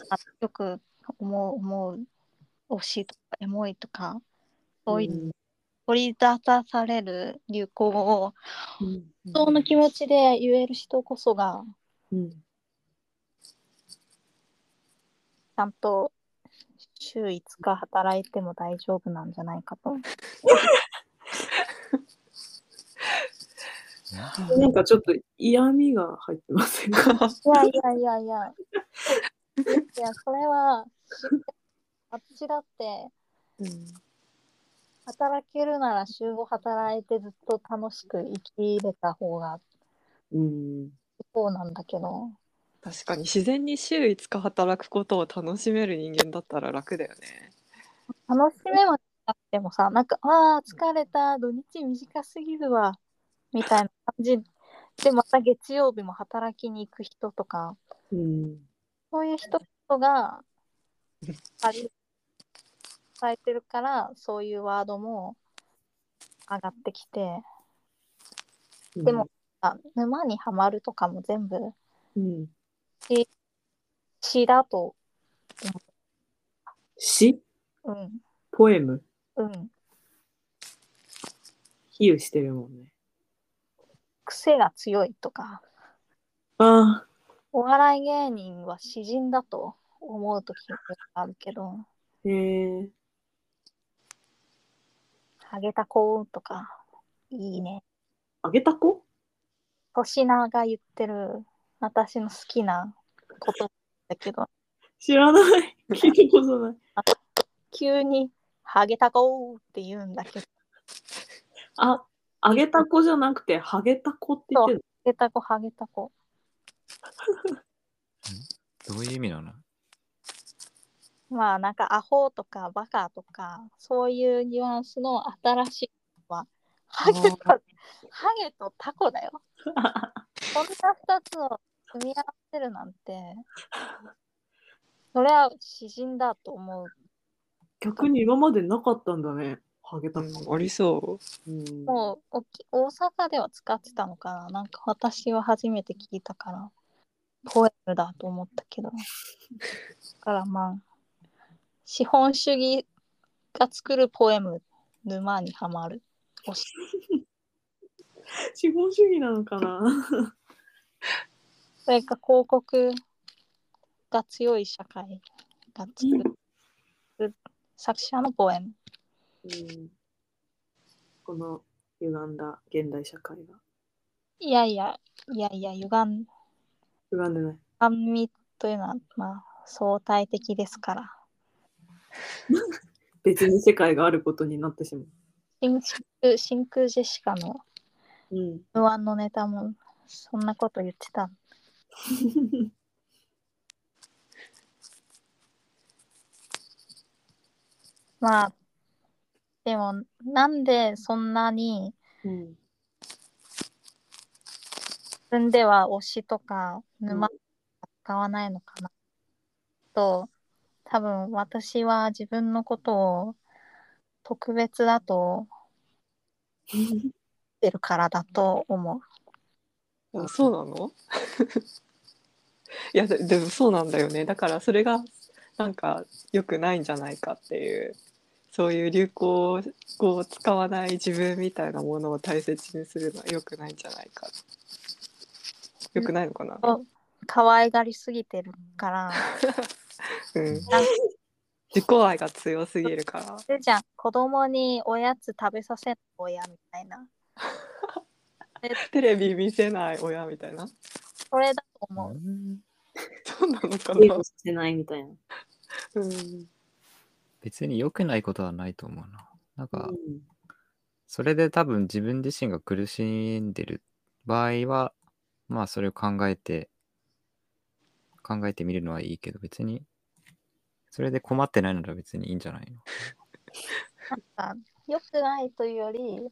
よく思う思う推しとかエモいとかそういう取り出される流行語を
うん。
本当の気持ちで言える人こそが
うん。
ちゃんと週5日働いても大丈夫なんじゃないかと。*laughs*
なんかちょっと嫌味が入ってませんか？
いやいやいやいや。いや、それは、私だって、働けるなら週5働いてずっと楽しく生きれた方が
うん。
そうなんだけど、
確かに自然に週5日働くことを楽しめる人間だったら楽だよね。
楽しめはなくてもさ、なんか、ああ、疲れた、土日短すぎるわ、みたいな感じ *laughs* で、また月曜日も働きに行く人とか、
うん。
そういう人が、あり伝えてるから、そういうワードも上がってきて、でも、あ沼にはまるとかも全部
うん。
詩だと、
詩
うん、
ポエム？
うん、
比喩してるもんね。
癖が強いとか、
ああ。
お笑い芸人は詩人だと思うときがあるけど、
へえ。
ハゲタコとか、いいね。
あげた子
粗品が言ってる私の好きな言葉だけど、
知らない。聞いたことない。
急にハゲタコって言うんだけど、
あ、あげた子じゃなくて、ハゲた子って言ってる
ハゲタコ、ハゲタコ。*laughs*
どういう意味なの？
まあなんかアホとかバカとか、そういうニュアンスの新しいのは、ハゲと、ハゲとタコだよ。こんな二つを組み合わせるなんて、それは詩人だと思う。
逆に今までなかったんだね。ハゲた子。
うん、ありそ
うん
もうおき大阪では使ってたのかななんか私は初めて聞いたから、ポエムだと思ったけど。だからまあ、資本主義が作るポエム、沼にはまる。*laughs*
資本主義なのかな
それか広告が強い社会が作る作者のポエム。
うんこの歪んだ現代社会が。
いやいや、いやいや、歪ん
歪んでない。
歪みというのは、まあ、相対的ですから。*laughs*
別に世界があることになってしまう。
真空真空ジェシカの
うん。
M1 のネタもそんなこと言ってた。*laughs* まあ、でも、なんでそんなに
うん。
分では推しとか沼使わないのかな、と多分私は自分のことを特別だと *laughs* 言ってるからだと思う。
あそうなの？*laughs* いやででもそうなんだよね。だからそれがなんか良くないんじゃないかっていう。そういう流行語を使わない自分みたいなものを大切にするのは良くないんじゃないか。良くないのかな、
可愛がりすぎてるから。*laughs*
うん、自己愛が強すぎるから。
でじゃん。子供におやつ食べさせる親みたいな。*laughs*
テレビ見せない親みたいな
それだと思う。
うん
そうなのかな
してないみたいな。
うん、
別に良くないことはないと思うな。なんか
う、ん
それで多分自分自身が苦しんでる場合は、まあそれを考えて、考えてみるのはいいけど、別に、それで困ってないなら別にいいんじゃないの？*laughs*
なんか良くないというより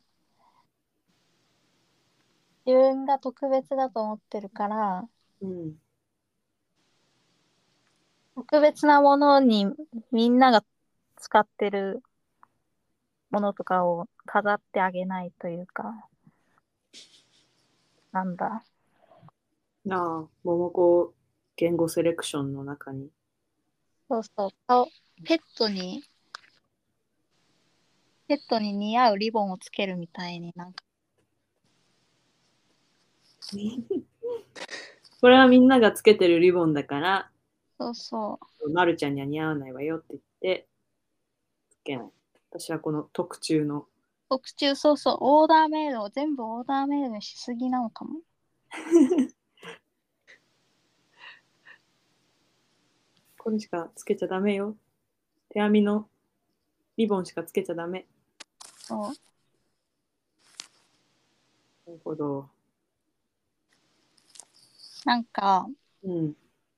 自分が特別だと思ってるから
うん。
特別なものにみんなが使ってるものとかを飾ってあげないというかなんだ。
なあ、桃子言語セレクションの中に。
そうそう。顔ペットにペットに似合うリボンをつけるみたいになんか *laughs*
これはみんながつけてるリボンだから、
そうそう
まるちゃんには似合わないわよって言って、つけない。私はこの特注の。
特注そうそうオーダーメイドを全部オーダーメイドにしすぎなのかも *laughs*
これしかつけちゃダメよ。手編みのリボンしかつけちゃダメ。
そう
なるほど。
なんか
うん。
びっ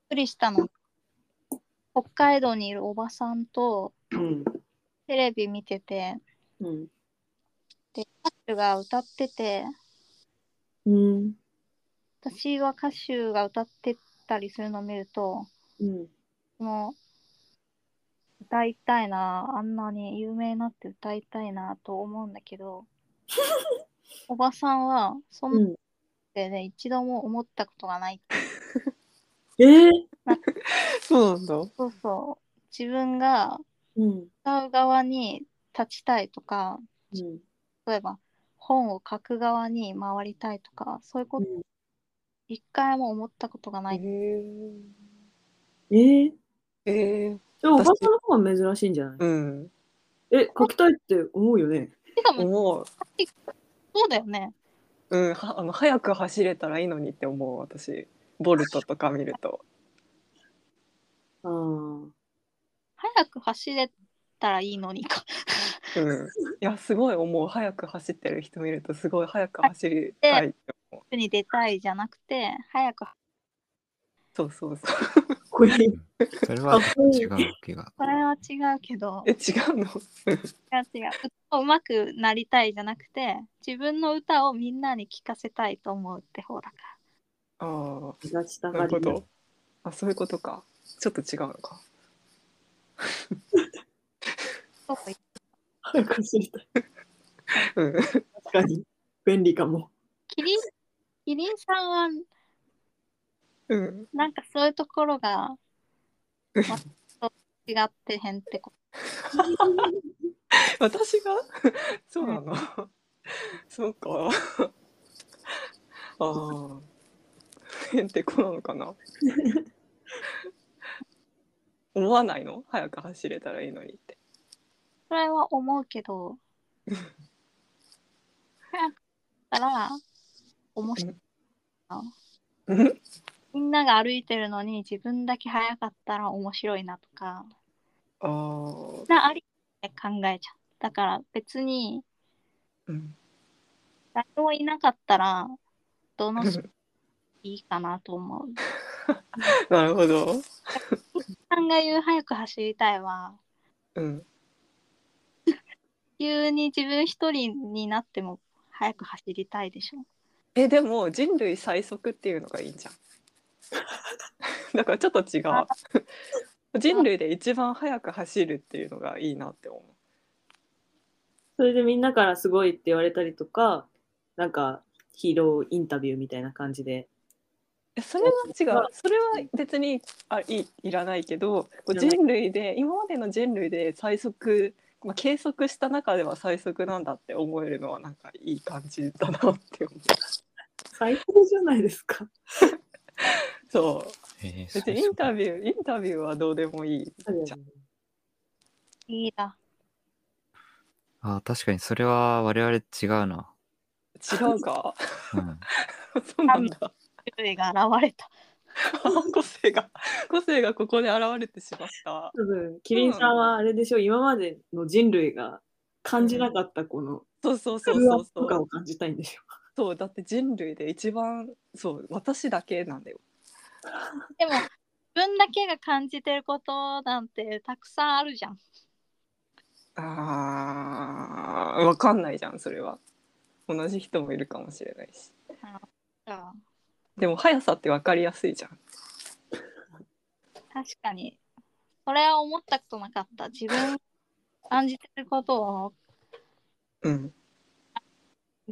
くりしたの北海道にいるおばさんと
うん。
テレビ見てて
うん。
で歌手が歌ってて
うん。
私は歌手が歌ってたりするのを見ると
うん。
その歌いたいなあんなに有名になって歌いたいなと思うんだけど *laughs* おばさんはそんな
うん。
でね一度も思ったことがない。*laughs*
えー、*laughs*
そうなんだ。
そうそう。自分が
うん。
歌う側に立ちたいとか
うん。
例えば本を書く側に回りたいとかそういうこと一回も思ったことがない、
えー、
えー、
でもおばさんの方が珍しいんじゃない？
うん。
え、書きたいって思うよね。
しかも
思う。
そうだよね
うんはあの早く走れたらいいのにって思う私。ボルトとか見ると。
ああ。
早く走れたらいいのにか。
うん。いやすごい思う。早く走ってる人見るとすごい早く走りたいって思う。
に出たいじゃなくて早く。
そうそうそう
これ、
それは違う気が。
それは違うけど。
え違うの？
違う違う。歌うまくなりたいじゃなくて自分の歌をみんなに聴かせたいと思うって方だか
あ
目立ちた
あな
がり
あそういうことか。ちょっと違うのか。
らそう
早く走りたい。*laughs*
うん。
確かに。便利かも。
キリンキリンさんは
うん。
なんかそういうところが違ってへんってこ *laughs*
私が？*laughs* そうなの？そうか。*laughs* ああへんてこなのかな？思わないの？早く走れたらいいのにって。
それは思うけど早くったら面白いな。
うん
みんなが歩いてるのに自分だけ早かったら面白いなとか。
ああ
なありって考えちゃう。だから別に
うん。
誰もいなかったらどの人 *laughs* いいかなと思う。*laughs*
なるほど。
さんが言う早く走りたいは
うん。*laughs*
急に自分一人になっても早く走りたいでしょ。
えでも人類最速っていうのがいいんじゃん *laughs* だからちょっと違う *laughs* 人類で一番速く走るっていうのがいいなって思う
それでみんなからすごいって言われたりとか、なんかヒーローインタビューみたいな感じで。
えそれは違うそれは別にあいいいらないけど人類で今までの人類で最速、まあ、計測した中では最速なんだって思えるのはなんかいい感じだなって思う
最高じゃないですか。*laughs*
そう。
えー
別にインタビューインタビューはどうでもいい。
いいだ。
あー確かにそれは我々違うな。
違うか？
うん、*laughs*
そうなんだ。
種類が現れた。*laughs*
個性が個性がここで現れてしまった。
多分、キリンさんはあれでしょ、今までの人類が感じなかったこの
そうそうそう
空
そうそう。
圧とかを感じたいんでしょ。
そうだって人類で一番そう私だけなんだよ
でも、自分だけが感じてることなんてたくさんあるじゃん。
あーわかんないじゃんそれは同じ人もいるかもしれないし
あ
でも速さってわかりやすいじゃん
確かに。それは思ったことなかった。自分感じてることを
うん
感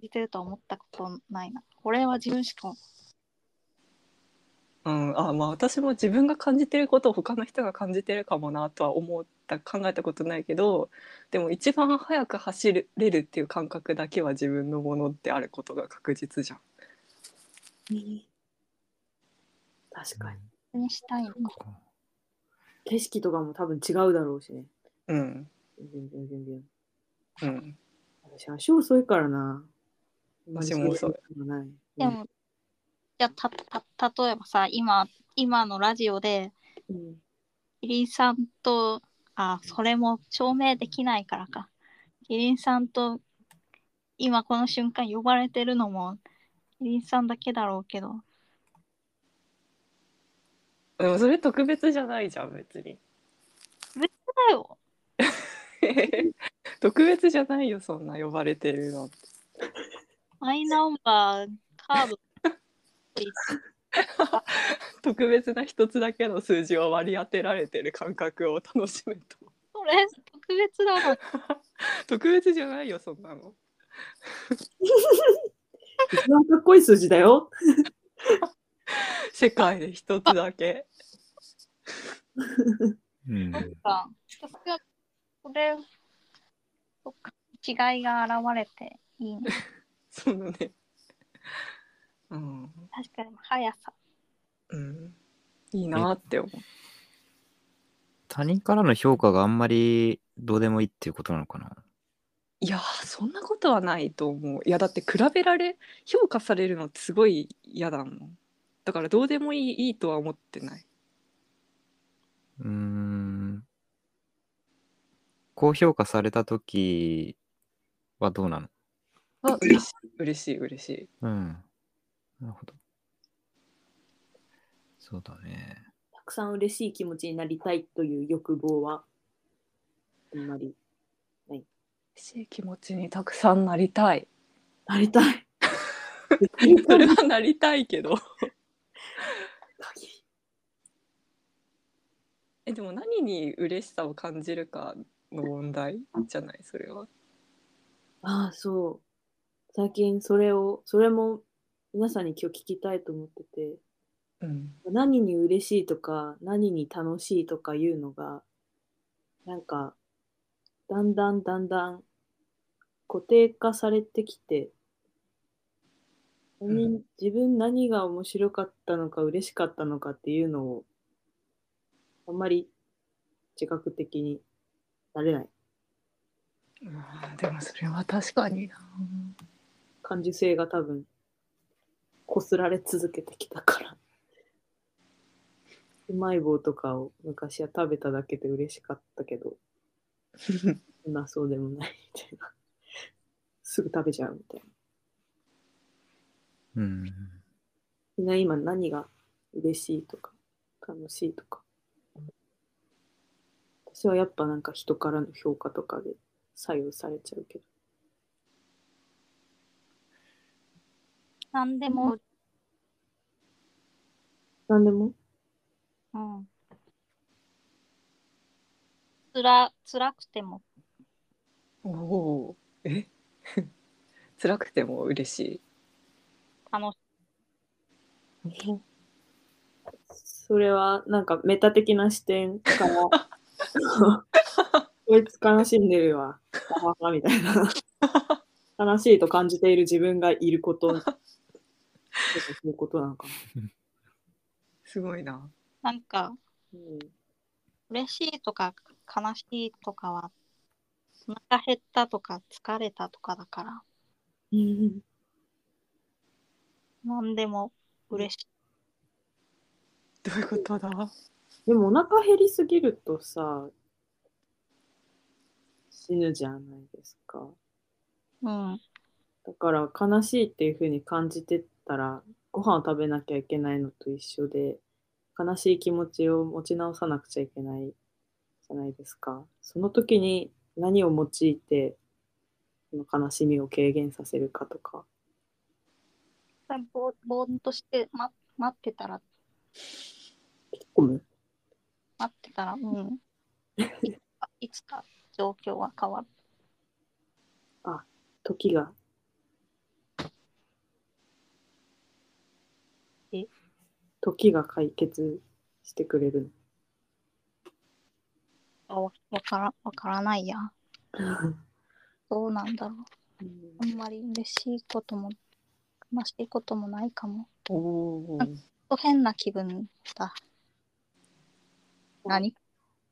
じてると思ったことないな。これは自分しか。
うん、あまあ私も自分が感じてることを他の人が感じてるかもなとは思った考えたことないけどでも一番速く走れるっていう感覚だけは自分のものであることが確実じゃん。
確かに。
にしたいのか。
景色とかも多分違うだろうしね。
うん
全然全然。
うん、
私、足遅いからな。
足も遅い。
でも、じゃあたた例えばさ、今、今のラジオで、
うん、
キリンさんと、あ、それも証明できないからか。キリンさんと、今この瞬間呼ばれてるのも、キリンさんだけだろうけど、
でもそれ特別じゃないじゃん別に。
だよ。*laughs*
特別じゃないよそんな呼ばれてるの。
マイナンバー、カード *laughs*
特別な一つだけの数字を割り当てられてる感覚を楽しむと
それ、特別だな。*laughs*
特別じゃないよそんなの。
一番かっこいい数字だよ。*laughs*
世界で一つだけ。
うん
か。そっかこれ。違いが現れていいね。
そうだね。うん、
確かに、速さ。
うん、いいなって思う。
他人からの評価があんまりどうでもいいっていうことなのかな？
いやーそんなことはないと思う。いやだって比べられ評価されるのすごい嫌だもん。だからどうでもいいいいとは思ってない。
うーん。高評価されたときはどうなの？
あ嬉しい嬉しい嬉しい。
うん。なるほど。そうだね。
たくさん嬉しい気持ちになりたいという欲望は、あんまり。
嬉しい気持ちにたくさんなりたい。
なりたい。
それはなりたいけど。えでも何に嬉しさを感じるかの問題じゃない？それは。
ああ、そう。最近それを、それも皆さんに今日聞きたいと思ってて、
うん。
何に嬉しいとか、何に楽しいとかいうのが、なんか、だんだんだんだん固定化されてきて、何自分何が面白かったのか嬉しかったのかっていうのを、あんまり自覚的になれない。
うんでもそれは確かにな。
感受性が多分、こすられ続けてきたから。うまい棒とかを昔は食べただけで嬉しかったけど、*laughs* そんなそうでもないみたいな。すぐ食べちゃうみたいな。
うん。
みんな今何が嬉しいとか、楽しいとか。私はやっぱなんか人からの評価とかで左右されちゃうけど。
何でも、
なん。でも？
うん。つら、辛くても、
おおー。え？*laughs* 辛くても嬉し
楽し
い。
それはなんかメタ的な視点から、*laughs* こいつ悲しんでるわ、みたいな。悲しいと感じている自分がいること、そういうことなのか *laughs*
すごいな。
なんか、
な。うん
嬉しいとか悲しいとかは、お腹減ったとか疲れたとかだから、
うん
何でも嬉しい。
どういうことだ？
でもお腹減りすぎるとさ、死ぬじゃないですか。
うん。
だから悲しいっていう風に感じてたら、ご飯を食べなきゃいけないのと一緒で、悲しい気持ちを持ち直さなくちゃいけないじゃないですか。その時に何を用いて、その悲しみを軽減させるかとか。
ぼぼーんとして、ま、待ってたら、待ってたら、うん。*laughs* いつかいつか状況は変わる。
時が。
え
時が解決してくれる
あわわからわからないや。
の。*laughs*
どうなんだろう。
うん
あんまり嬉しいことも悲しいこともないかも。
おおー。
と変な気分だ。何？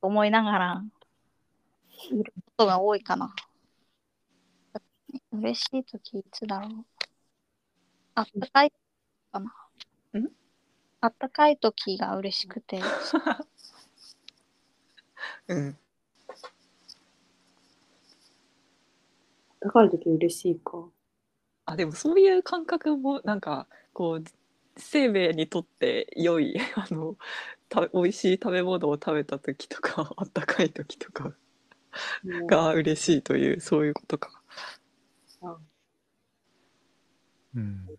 思いながらいることが多いかな。嬉しいときいつだろう。あったかいかな。
ん？
あったかいときが嬉しくて、*laughs*
うん。
高い時嬉しいか。
あでもそういう感覚もなんかこう生命にとって良い *laughs* あのた美味しい食べ物を食べた時とか *laughs* あったかい時とかが嬉しいというそういうことか。
うん。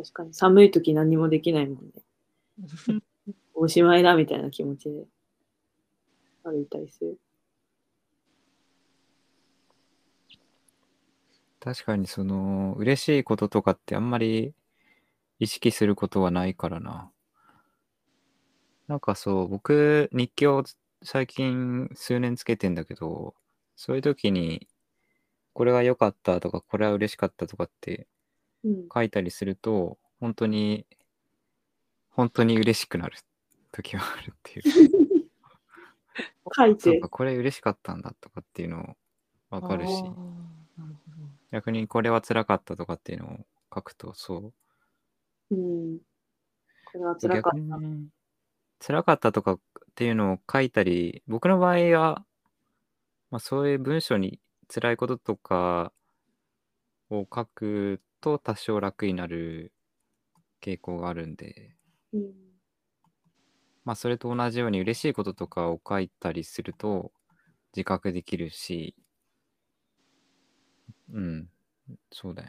確かに寒い時何もできないもんね。*laughs* おしまいだみたいな気持ちで歩いたりする。
確かにその、嬉しいこととかってあんまり意識することはないからな。なんかそう、僕、日記を最近数年つけてんだけど、そういう時に、これが良かったとか、これは嬉しかったとかって
うん。
書いたりすると、本当に、本当に嬉しくなる時があるっていう。*laughs*
書いて
そうか、、これ嬉しかったんだとかっていうのわかるし
る
逆にこれは辛かったとかっていうのを書くと、そう、
うん。これは辛か
逆
った。
辛かったとかっていうのを書いたり、僕の場合は、まあ、そういう文章に辛いこととかを書くと多少楽になる傾向があるんで、
うん。
まあ、それと同じように嬉しいこととかを書いたりすると自覚できるし、うん、そうだよ。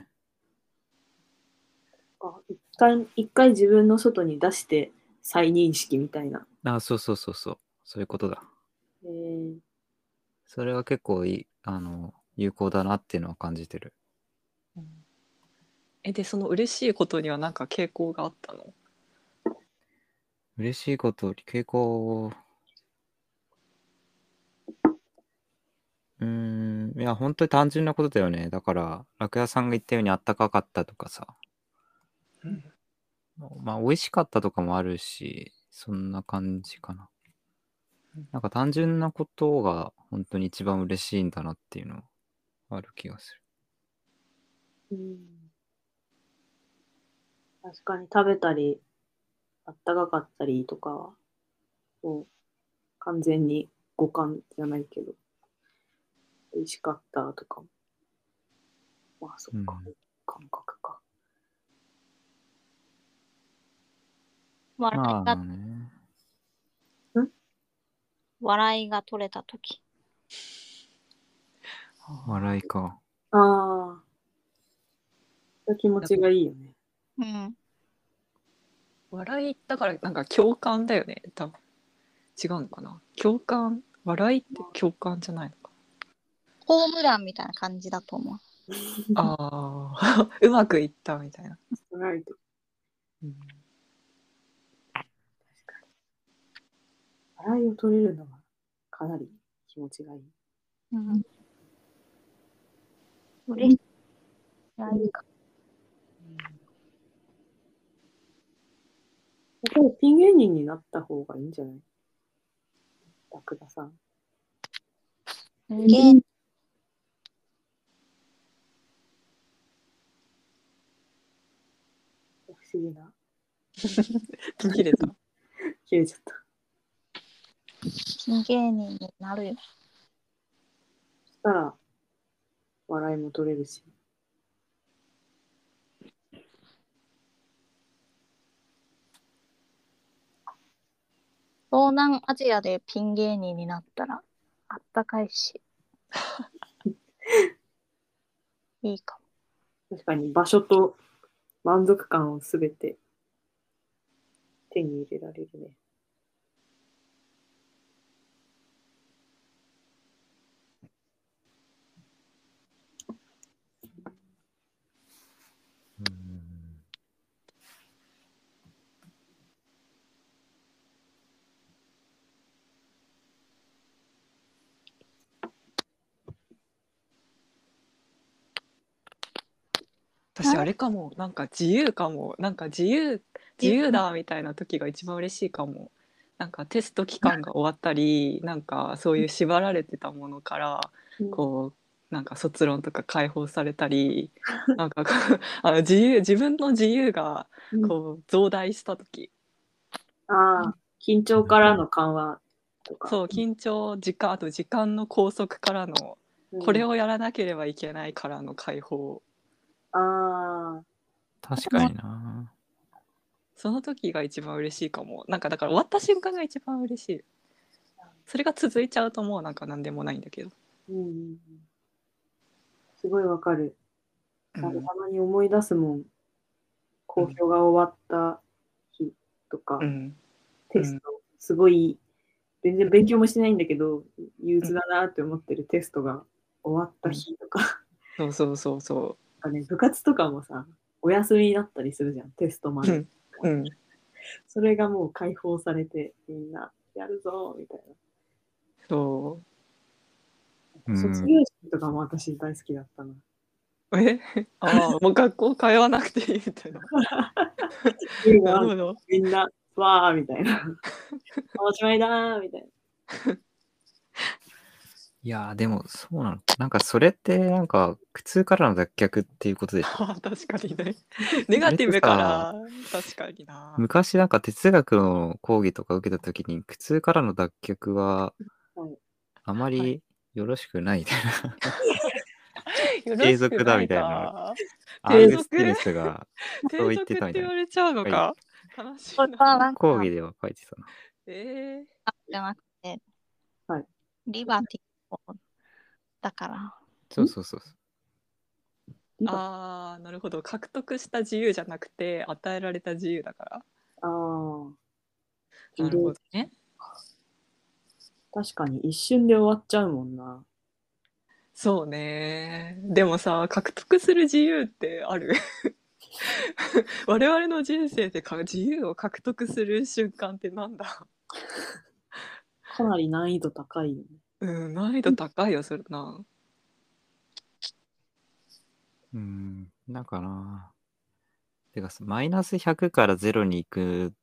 あ一回、一回自分の外に出して再認識みたいな。
あ、そうそうそうそう、そういうことだ。
えー、
それは結構いい、あの、有効だなっていうのは感じてる。
うんえでその嬉しいことには何か傾向があったの？
嬉しいこと、傾向、うーん、いや、本当に単純なことだよね。だから、楽屋さんが言ったようにあったかかったとかさ、
うん
まあ、美味しかったとかもあるし、そんな感じかな
うん。
なんか単純なことが本当に一番嬉しいんだなっていうのはある気がする。
うん。確かに食べたり、あったかかったりとかは、もう完全に五感じゃないけど、美味しかったとかも。まあそっか、
うん
感覚か。
笑いが、
まあね。
笑いが取れたとき。
笑いか。
ああ。気持ちがいいよね。
うん。
笑いだからなんか共感だよね多分違うのかな共感？笑いって共感じゃないのか
ホームランみたいな感じだと思う。
ああ *laughs* うまくいったみたいな、
ライト
うん
笑いを取れるのはかなり気持ちがいい。
うん。嬉しい。ないか。
やっぱりピン芸人になった方がいいんじゃない？ラクダさん。
ゲー
不思議な。*laughs*
切れた *laughs*
切れちゃった。
ピン芸人になるよ。
そしたら、笑いも取れるし。
東南アジアでピン芸人になったらあったかいし。*laughs* いいかも。
確かに場所と満足感をすべて手に入れられるね。
私あれかも。なんか自由かも。なんか自由自由だみたいな時が一番嬉しいかも。なんかテスト期間が終わったりなんかそういう縛られてたものからこうなんか卒論とか解放されたり *laughs* なんかこう *laughs* あの自由自分の自由が
うん。
こう増大した時。
ああ、緊張からの緩和とか。
そう緊張時間あと時間の拘束からの
うん。
これをやらなければいけないからの解放
ああ、
確かにな。
その時が一番嬉しいかも。なんかだから終わった瞬間が一番嬉しい。それが続いちゃうともうなんか何でもないんだけど、
うん。すごいわかる。
うん。
なんかたまに思い出すもん。公表が終わった日とか、
うん。
テスト、すごい、全然勉強もしてないんだけど、憂鬱だなって思ってるテストが終わった日とか、
そうそうそうそ
なんかね、部活とかもさ、お休みになったりするじゃん、テストまで。
うんうん
それがもう解放されて、みんな、やるぞみたい
そ
う。
卒業式とかも私大好きだったな。
うえ？*laughs* ああもう学校通わなくていいみたいな
みんなわーみたいな。おしまいだーみたいな。
いやーでもそうなの。なんかそれってなんか苦痛からの脱却っていうことでしょ？*laughs*
確かにね。*laughs* ネガティブから確かにな。
昔なんか哲学の講義とか受けた時に苦痛からの脱却は
はい。
あま
は
りよろしくないみたいな。
継 *laughs*
継続だみたいな。ア
継続
ーグスティヌスがそう言ってたみたいな。
言われちゃうのか？悲しい
これは
な。
なんか
講義では書いてたな。
え
あじゃなくて、
はい。
リバティだから。
そうそうそうそう。
ー、あーなるほど獲得した自由じゃなくて与えられた自由だから
ああ。
なるほどね
確かに一瞬で終わっちゃうもんな。
そうねでもさ獲得する自由ってある？*laughs* 我々の人生でか自由を獲得する瞬間ってなんだ？
かなり難易度高いよね。
うん難易度高いよそれな。
うん、なんかな。てかさ、マイナス100から0に行く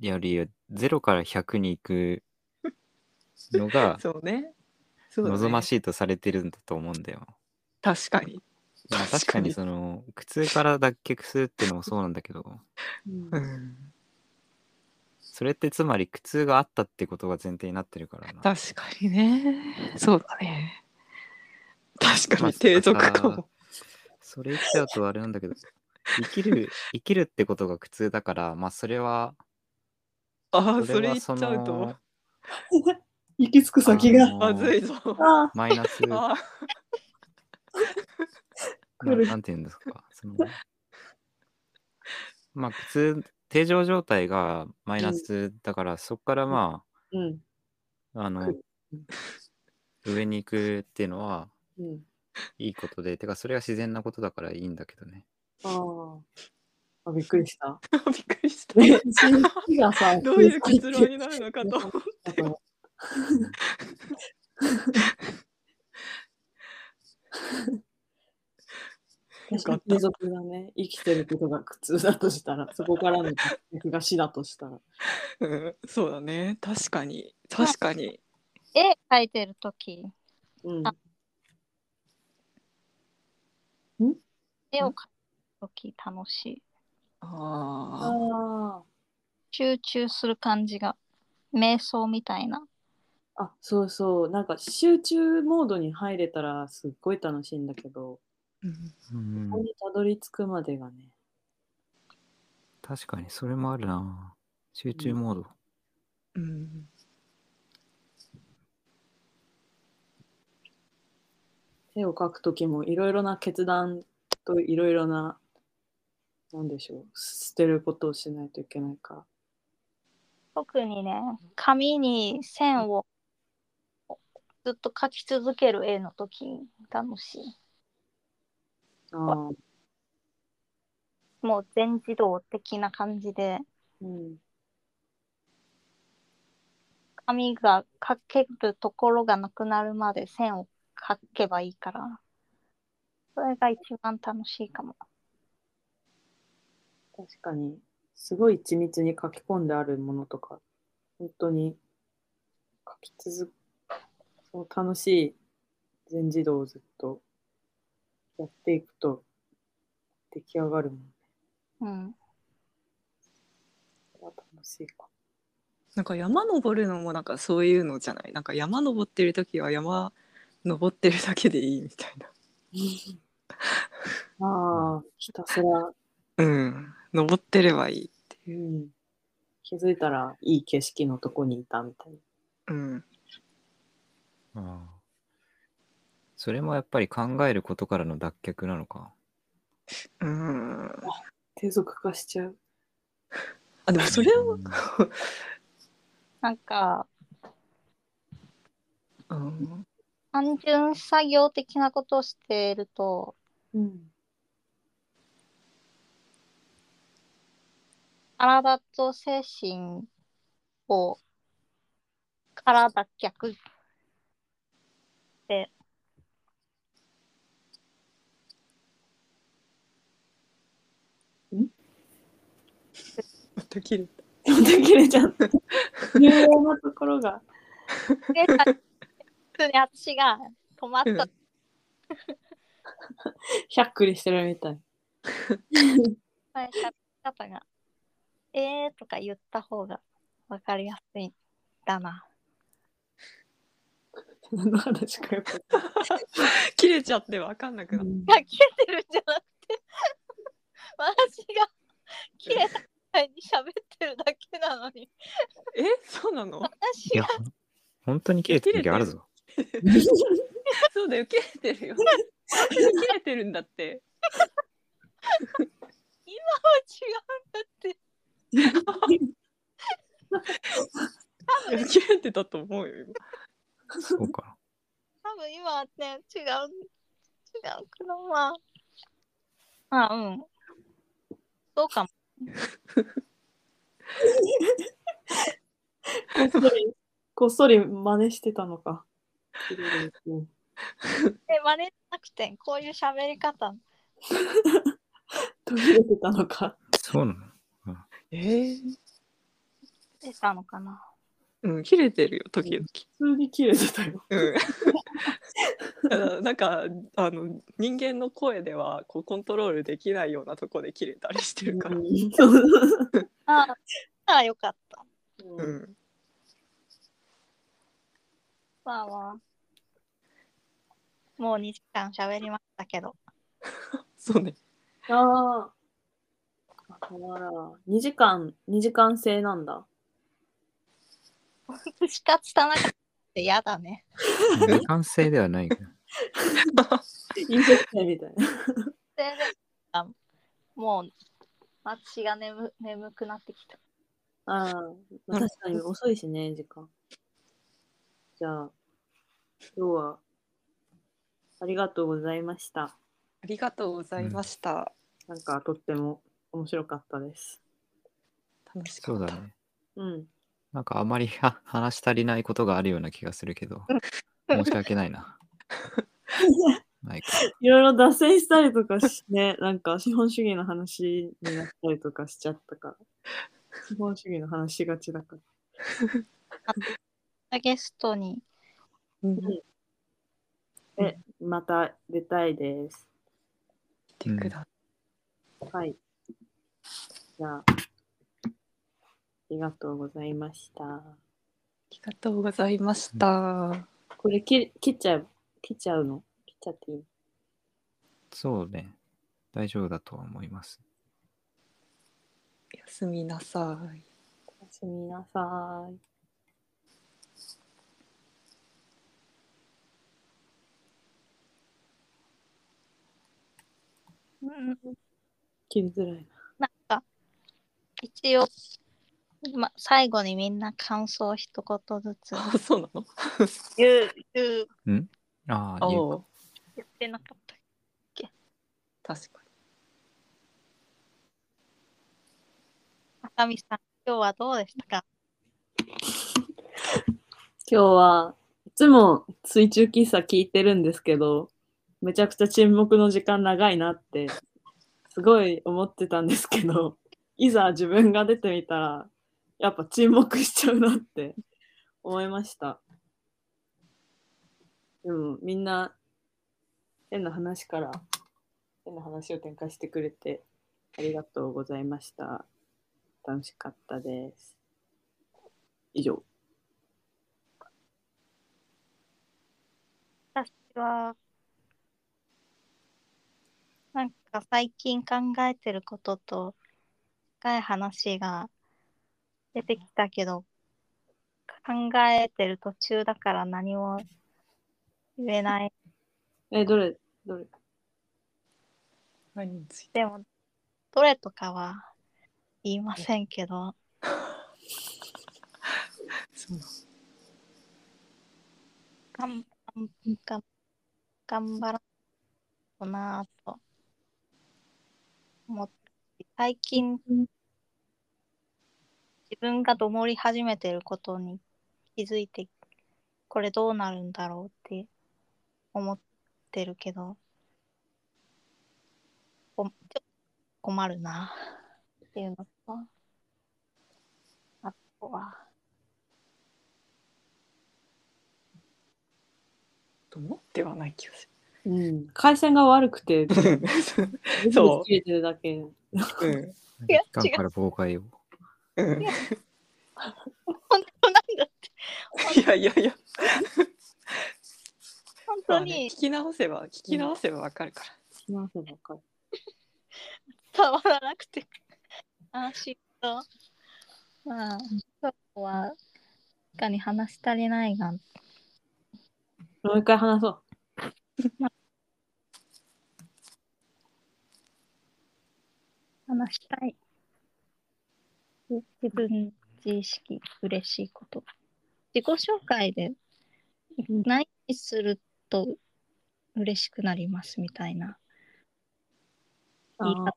より、0から100に行くのが *laughs*
そうね。そうだね。
望ましいとされてるんだと思うんだよ。
確かに。
まあ確かにその苦痛から脱却するっていうのもそうなんだけど、
うん
うん
それってつまり苦痛があったってことが前提になってるからな。
確かにねそうだね確か
まあ
に継続かも
それ言っちゃうとあれなんだけど、生きる、*laughs* 生きるってことが苦痛だから、まあそれは、
ああそ
それは
れ言っちゃ
そうの
と *laughs*
行き着く先が。
まずいぞ
あ
マイナス、ななんて言うんですか。そのまあ普通定常状態がマイナスだから、そこからま
うん。
ああの
く
上に行くっていうのは
うん。
いいことでてかそれが自然なことだからいいんだけどね
ああ。あ、びっくりした。*laughs*
びっくりした。
ね新規がさ、*laughs*
どういう結論になるのかと思って。*laughs* よかった
継続がね、生きてることが苦痛だとしたら、そこからの脱却が死だとしたら。
うん、そうだね。確かに。確かに。
絵描いてるとき、
うん。
あ絵を描くとき楽しい。
あ
あ
集中する感じが、瞑想みたいな。
あ。あ、そうそう。なんか集中モードに入れたらすっごい楽しいんだけど、
あ。
うん
ここにたどり着くまでがね。
確かにそれもあるな集中モード、
うん。
絵を描くときもいろいろな決断といろいろな、なんでしょう、捨てることをしないといけないから。
特にね、紙に線をずっと描き続ける絵のとき楽しい。もう全自動的な感じで、
うん。
紙が描けるところがなくなるまで線を描けばいいから、それが一番楽しいかも。
確かに、すごい緻密に書き込んであるものとか、本当に書き続その楽しい。全自動をずっとやっていくと出来上がるもんね。
うん。
楽しいか。
なんか山登るのもなんかそういうのじゃない？なんか山登ってる時は山登ってるだけでいいみたいな。*laughs*
ああ、ひたすら、*laughs*
うん。登ってればいいっていう。
うん、気づいたらいい景色のとこにいたみたいな。
うん。
ああそれもやっぱり考えることからの脱却なのか
うん。
低俗化しちゃう。
あ、でもそれを、
うん
なんか、
うん。
単純作業的なことをしていると、
うん。
体と精神をから脱却で、
できる。
できれちゃった。*laughs* 重要なところが。
で *laughs* 普通に私が止まった
しゃっくりしてるみたい。*laughs*
喋り方が、えーとか言った方がわかりやすいんだな。
何の話かよく
切れちゃって分かんなくなっ
いや、切れてるんじゃなくて、私が切れたみたいに喋ってるだけなのに、
え、そうなの？
いや
私が、
本当に切れてる時あるぞ *laughs*
そうだよ、切れてるよ。本当に切れてるんだって。
今は違うんだって。
いや切れてたと思うよ、今。
そうか
多分今はね、違う、違うけど、まあ。あ、うん。そうかも。
こっそり、こっそり真似してたのか。うん
で、真似しなくて、こういう喋り方
途切れてたのか。
そうなの？
えー、
出たのかな。
うん、切れてるよ、時々。
普通に切れてたよ。
うん。*laughs* なんかあの人間の声ではこうコントロールできないようなとこで切れたりしてるから、
うん
ああ、あよかった。
うん、
まあまあ。もう2時間喋りましたけど。*laughs*
そうね
ああ。あら、2時間、2時間制なんだ。
しかつたなかったって嫌だね。
時間制ではない
飲食店みたいな。
それでもう、私が眠眠くなってきた。
ああ、まあ確かに遅いしね、時間。じゃあ、今日はありがとうございました。
ありがとうございました。
なんかとっても面白かったです。
楽しかった。
そうだね。
うん。
なんかあまりは *laughs* 話し足りないことがあるような気がするけど、申し訳ないな。*laughs* ないか。
いろいろ脱線したりとかしね、*laughs* なんか資本主義の話になったりとかしちゃったから。資本主義の話しがちだから。
ゲストに、
うん
え、また出たいです。
来てくだ
はい。じゃあ、ありがとうございました。
ありがとうございました。
これ切切っちゃう、切っちゃうの？切っちゃっていい
そうね。大丈夫だとは思います。
おやすみなさい。
おやすみなさい。
うん、
切りづらいな。
なんか、一応、ま、最後にみんな感想を一言ずつ。*laughs*
あ、そうなの？
言う、言う、
ああ、言う
言ってなかった。
確か
あさみさん、今日はどうでしたか？*laughs*
今日はいつも水中喫茶聞いてるんですけど、めちゃくちゃ沈黙の時間長いなって、すごい思ってたんですけど、いざ自分が出てみたら、やっぱ沈黙しちゃうなって思いました。でもみんな変な話から変な話を展開してくれてありがとうございました。楽しかったです。以上。
私は、なんか最近考えてることと深い話が出てきたけど、考えてる途中だから何も言えない。
え、どれどれ？
何について？
でも、どれとかは言いませんけど、
そう
がんがんがん頑張らとなぁと思って、最近自分がどもり始めてることに気づいて、これどうなるんだろうって思ってるけど、こちょっと困るなっていうのと、あとは、
と思ってはない気がす
うん、回線が悪くて、
る。
そう切れてるだけ。*laughs*
うん。
いや
期間から妨害を。
うん。
本当なんだって、
いやいやいや。
本当
まあね、
に
聞き直せば、聞き直せばわかるから。
直せばわかる
伝わらなくて安心とまあ今日は確かに話し足りないが
もう一回話そう。
話したい自分自意識嬉しいこと。自己紹介で何すると嬉しくなりますみたいな。言い方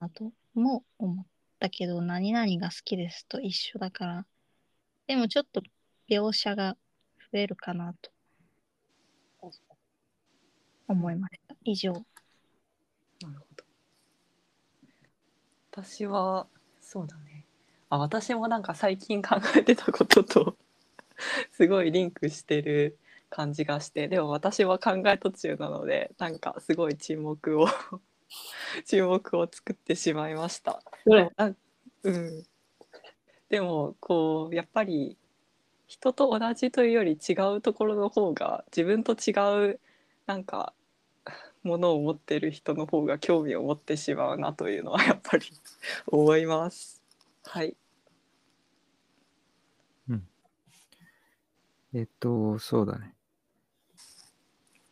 だとも思ったけど何々が好きですと一緒だから。でもちょっと描写が増えるかなと。思いました。以上。
なるほど。私は、そうだね。あ、私もなんか最近考えてたことと *laughs* すごいリンクしてる感じがして、でも私は考え途中なので、なんかすごい沈黙を *laughs* 沈黙を作ってしまいました。
どれ
あうん。でもこうやっぱり人と同じというより違うところの方が自分と違うなんかものを持ってる人の方が興味を持ってしまうなというのはやっぱり思います。はい。
えっと、そうだね。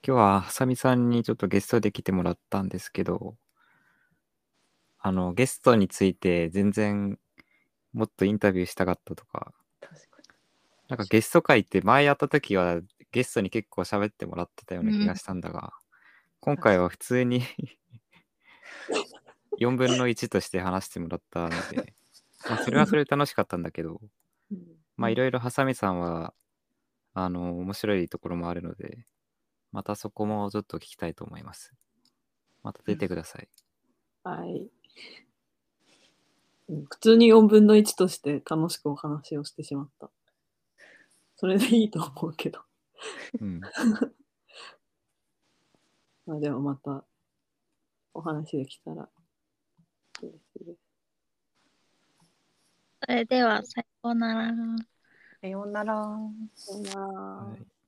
今日は、ハサミさんにちょっとゲストで来てもらったんですけど、あの、ゲストについて全然もっとインタビューしたかったとか。なんかゲスト会って前やった時はゲストに結構喋ってもらってたような気がしたんだが、今回は普通に *laughs* 4分の1として話してもらったので、まあ、それはそれで楽しかったんだけど、まあいろいろハサミさんは、あの、面白いところもあるので、またそこもちょっと聞きたいと思います。また出てください。
はい。うん普通に4分の1として楽しくお話をしてしまった。それでいいと思うけど。
うん。*laughs*
まあでもまたお話できたら嬉しいです。
それでは、さようなら。
さようなら。
さよなら
はい